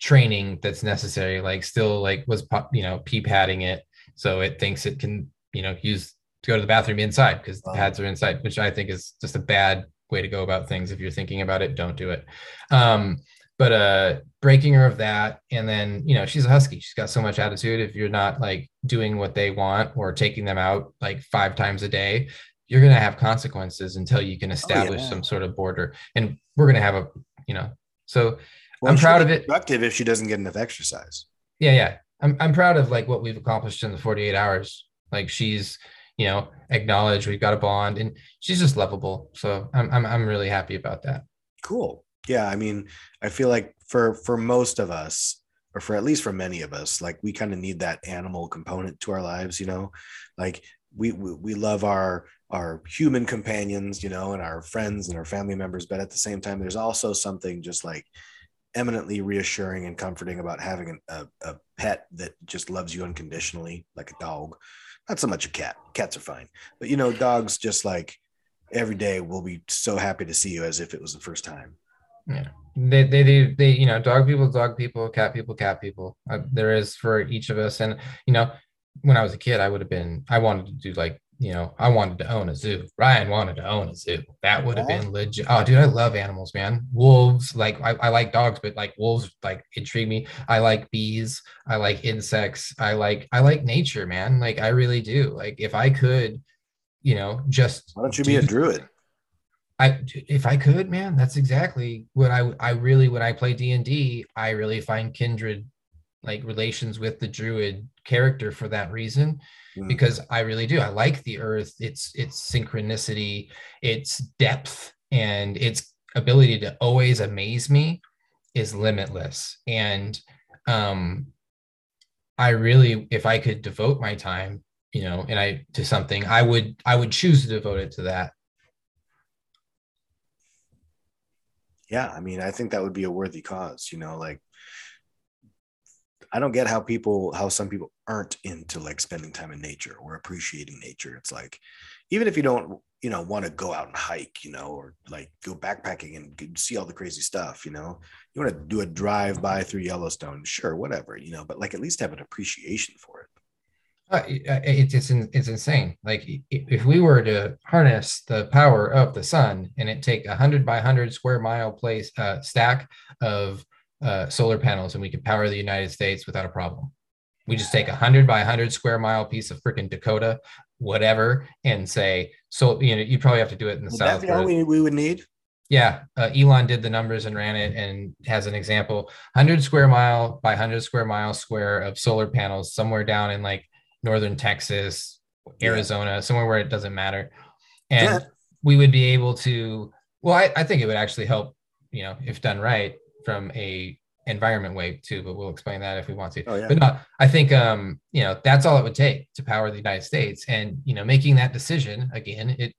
training that's necessary. Like still like was you know pee padding it, so it thinks it can you know use to go to the bathroom inside because the pads are inside, which I think is just a bad way to go about things. If you're thinking about it, don't do it. Um, but uh, breaking her of that, and then you know she's a husky. She's got so much attitude. If you're not like doing what they want or taking them out like five times a day, you're going to have consequences until you can oh, establish oh, yeah. some sort of border. And we're going to have a, you know, so well, I'm proud of it. Productive if she doesn't get enough exercise. Yeah, yeah. I'm I'm proud of like what we've accomplished in the 48 hours. Like she's, you know, acknowledged we've got a bond and she's just lovable. So I'm I'm I'm really happy about that. Cool. Yeah, I mean, I feel like for for most of us, or for at least for many of us, like we kind of need that animal component to our lives, you know. Like we, we we love our our human companions, you know, and our friends and our family members. But at the same time, there's also something just like eminently reassuring and comforting about having a, a pet that just loves you unconditionally, like a dog. Not so much a cat. Cats are fine, but you know, dogs just like every day will be so happy to see you as if it was the first time. Yeah, they they they, they you know, dog people, dog people, cat people, cat people. Uh, there is for each of us, and you know, when I was a kid, I would have been. I wanted to do like you know, I wanted to own a zoo. Ryan wanted to own a zoo. That would have been legit. Oh, dude, I love animals, man. Wolves, like I, I like dogs, but like wolves, like intrigue me. I like bees. I like insects. I like I like nature, man. Like I really do. Like if I could, you know, just why don't you be a druid? I if I could, man, that's exactly what I I really when I play D and D, I really find kindred like relations with the druid character for that reason mm. because I really do. I like the earth, its its synchronicity, its depth, and its ability to always amaze me is limitless. And um I really, if I could devote my time, you know, and I to something, I would I would choose to devote it to that. Yeah, I mean, I think that would be a worthy cause, you know, like I don't get how people how some people aren't into like spending time in nature or appreciating nature. It's like even if you don't you know want to go out and hike, you know, or like go backpacking and see all the crazy stuff, you know, you want to do a drive by through Yellowstone, sure, whatever, you know, but like at least have an appreciation for it. Uh, it's it's it's insane. Like if we were to harness the power of the sun and it take a hundred by hundred square mile place uh, stack of uh, solar panels and we could power the United States without a problem. We just take a hundred by hundred square mile piece of freaking Dakota, whatever, and say, so you know, you probably have to do it in the would south. That be all we, we would need. Yeah, uh, Elon did the numbers and ran it and has an example: 100 square mile by 100 square mile square of solar panels somewhere down in like northern Texas, Arizona, yeah. somewhere where it doesn't matter, and yeah. we would be able to. Well, I, I think it would actually help, you know, if done right, from a environment way too, but we'll explain that if we want to. Oh, yeah. But no, I think um, you know, that's all it would take to power the United States. And you know, making that decision again, it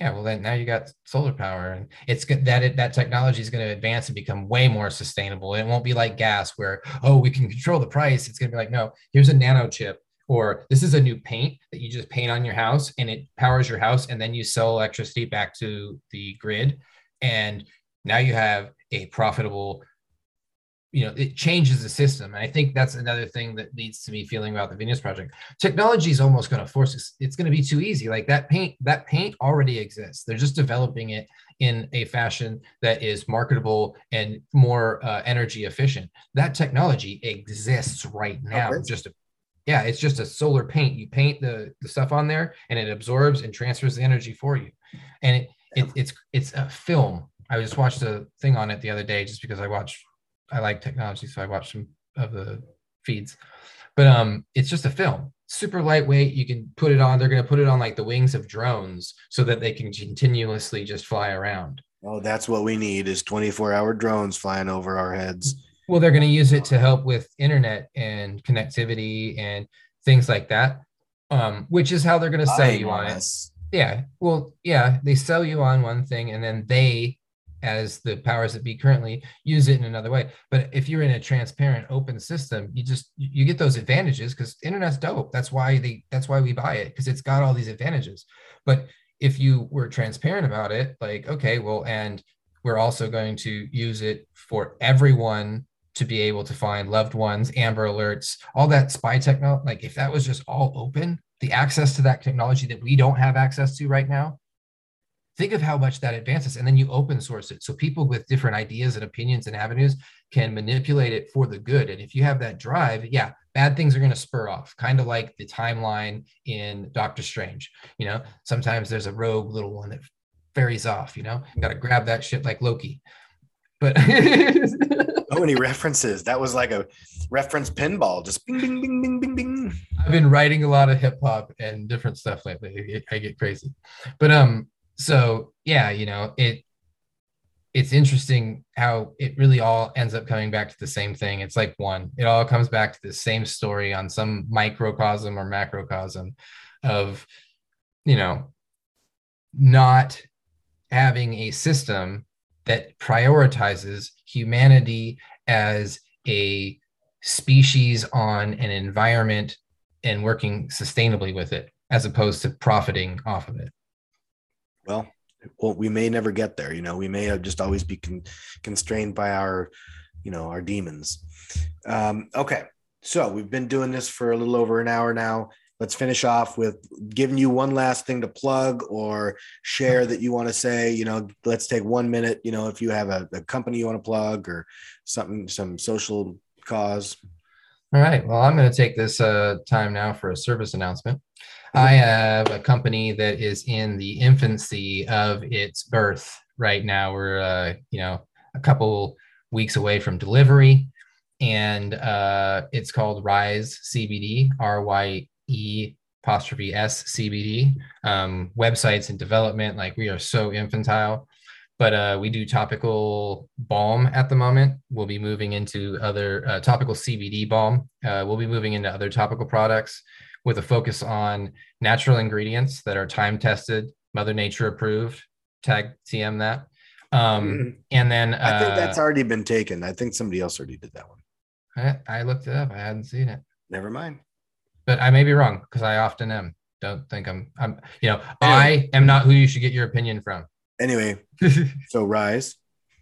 yeah, well then now you got solar power and it's good that it, that technology is going to advance and become way more sustainable. It won't be like gas where, oh, we can control the price. It's going to be like, no, here's a nano chip or this is a new paint that you just paint on your house and it powers your house and then you sell electricity back to the grid and now you have a profitable you know it changes the system. And i think that's another thing that leads to me feeling about the venus project. Technology is almost going to force us it's going to be too easy. Like that paint that paint already exists. They're just developing it in a fashion that is marketable and more uh, energy efficient. That technology exists right now. oh, just a, yeah it's just a solar paint. You paint the, the stuff on there and it absorbs and transfers the energy for you. And it, it it's it's a film I just watched a thing on it the other day just because I watch I like technology, so I watched some of the feeds. But um, it's just a film, super lightweight. You can put it on. They're going to put it on like the wings of drones so that they can continuously just fly around. Oh, that's what we need is 24 hour drones flying over our heads. Well, they're going to use it to help with internet and connectivity and things like that, um, which is how they're going to sell you on it. Yeah. Well, yeah, they sell you on one thing and then they, as the powers that be currently, use it in another way. But if you're in a transparent, open system, you just you get those advantages because internet's dope. That's why they that's why we buy it because it's got all these advantages. But if you were transparent about it, like, okay, well, and we're also going to use it for everyone to be able to find loved ones, Amber Alerts, all that spy technology. Like, if that was just all open, the access to that technology that we don't have access to right now, think of how much that advances. And then you open source it. So people with different ideas and opinions and avenues can manipulate it for the good. And if you have that drive, yeah, bad things are going to spur off, kind of like the timeline in Doctor Strange. You know, sometimes there's a rogue little one that fairies off, you know, got to grab that shit like Loki. But so many references. That was like a reference pinball, just bing, bing, bing, bing, bing, bing. I've been writing a lot of hip hop and different stuff lately. I get crazy, but um, so yeah, you know, it it's interesting how it really all ends up coming back to the same thing. It's like one, it all comes back to the same story on some microcosm or macrocosm of, you know, not having a system that prioritizes humanity as a species on an environment and working sustainably with it as opposed to profiting off of it well well we may never get there you know we may just always be con- constrained by our you know our demons. Um, okay so we've been doing this for a little over an hour now. Let's finish off with giving you one last thing to plug or share that you want to say you know let's take one minute you know if you have a, a company you want to plug or something some social cause. All right well i'm going to take this uh, time now for a service announcement i have a company that is in the infancy of its birth right now we're uh, you know a couple weeks away from delivery and uh, it's called rise cbd r-y E apostrophe S CBD. Um, websites and development, like we are so infantile, but uh, we do topical balm at the moment. We'll be moving into other uh, topical CBD balm. Uh, we'll be moving into other topical products with a focus on natural ingredients that are time tested, Mother Nature approved. Tag TM that. Um, mm-hmm. And then I think that's uh, already been taken. I think somebody else already did that one. I, I looked it up. I hadn't seen it. Never mind but I may be wrong because I often am. Don't think I'm. I'm. You know, anyway. I am not who you should get your opinion from. Anyway, so Rise.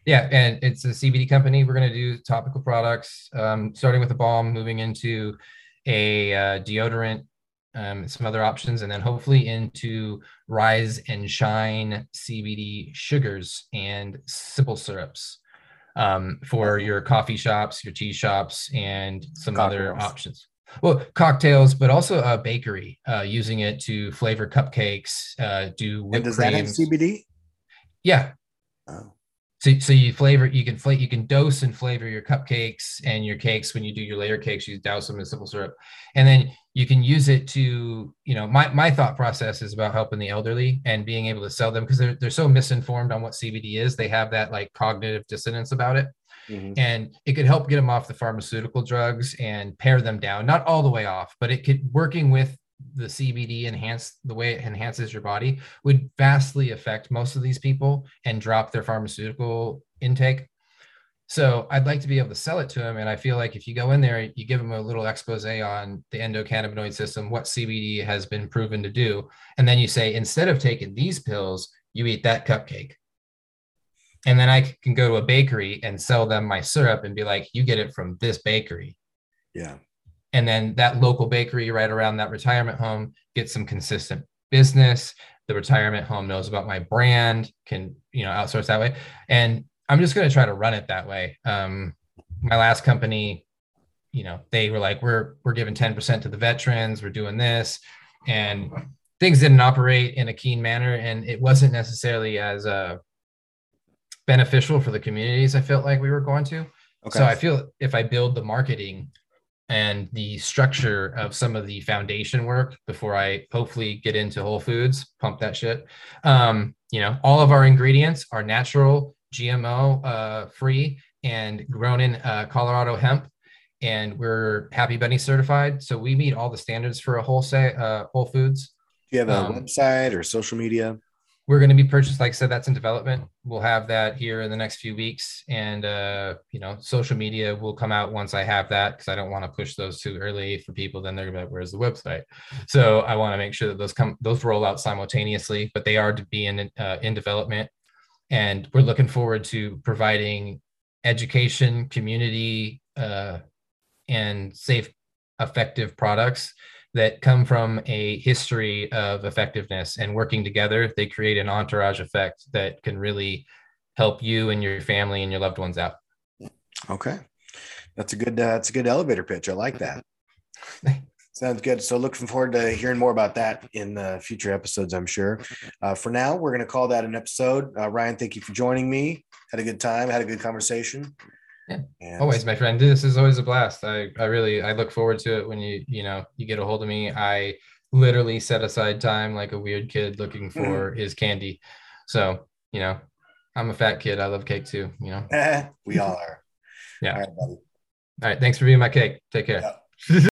Yeah, and it's a CBD company. We're going to do topical products, um, starting with a balm, moving into a uh, deodorant, um, some other options, and then hopefully into Rise and Shine CBD sugars and simple syrups um, for your coffee shops, your tea shops, and some other options. Well cocktails but also a bakery uh, using it to flavor cupcakes uh, do whipped and does creams. that have cbd yeah. Oh. So, so you flavor you can you can dose and flavor your cupcakes and your cakes when you do your layer cakes you douse them in simple syrup. And then you can use it to you know my, my thought process is about helping the elderly and being able to sell them because they're, they're so misinformed on what cbd is. They have that like cognitive dissonance about it. Mm-hmm. And it could help get them off the pharmaceutical drugs and pare them down, not all the way off, but it could working with the CBD enhance the way it enhances your body would vastly affect most of these people and drop their pharmaceutical intake. So I'd like to be able to sell it to them. And I feel like if you go in there, you give them a little expose on the endocannabinoid system, what CBD has been proven to do. And then you say, instead of taking these pills, you eat that cupcake and then I can go to a bakery and sell them my syrup and be like, you get it from this bakery. Yeah. And then that local bakery right around that retirement home gets some consistent business. The retirement home knows about my brand, can, you know, outsource that way. And I'm just going to try to run it that way. Um, my last company, you know, they were like, we're, we're giving 10% to the veterans, we're doing this. And things didn't operate in a keen manner. And it wasn't necessarily as, uh, beneficial for the communities I felt like we were going to. Okay. So I feel if I build the marketing and the structure of some of the foundation work before I hopefully get into Whole Foods, pump that shit. Um, you know, all of our ingredients are natural, GMO uh, free, and grown in uh, Colorado hemp, and we're Happy Bunny certified. So we meet all the standards for a wholesale uh, Whole Foods. Do you have a Um, website or social media? We're going to be purchased, like I said, that's in development. We'll have that here in the next few weeks, and uh, you know, social media will come out once I have that because I don't want to push those too early for people. Then they're like, "Where's the website?" So I want to make sure that those come, those roll out simultaneously, but they are to be in uh, in development, and we're looking forward to providing education, community, uh, and safe, effective products that come from a history of effectiveness and working together. They create an entourage effect that can really help you and your family and your loved ones out. Okay, that's a good. Uh, that's a good elevator pitch. I like that. Sounds good. So looking forward to hearing more about that in uh, future episodes. I'm sure. Uh, for now, we're going to call that an episode. Uh, Ryan, thank you for joining me. Had a good time. Had a good conversation. Yeah. And Always, my friend. This is always a blast. I, I really I look forward to it when you you know you get a hold of me. I literally set aside time like a weird kid looking mm-hmm. for his candy. So you know, I'm a fat kid. I love cake too. You know. we all are. Yeah. All right, buddy. All right. Thanks for being my cake. Take care. Yeah.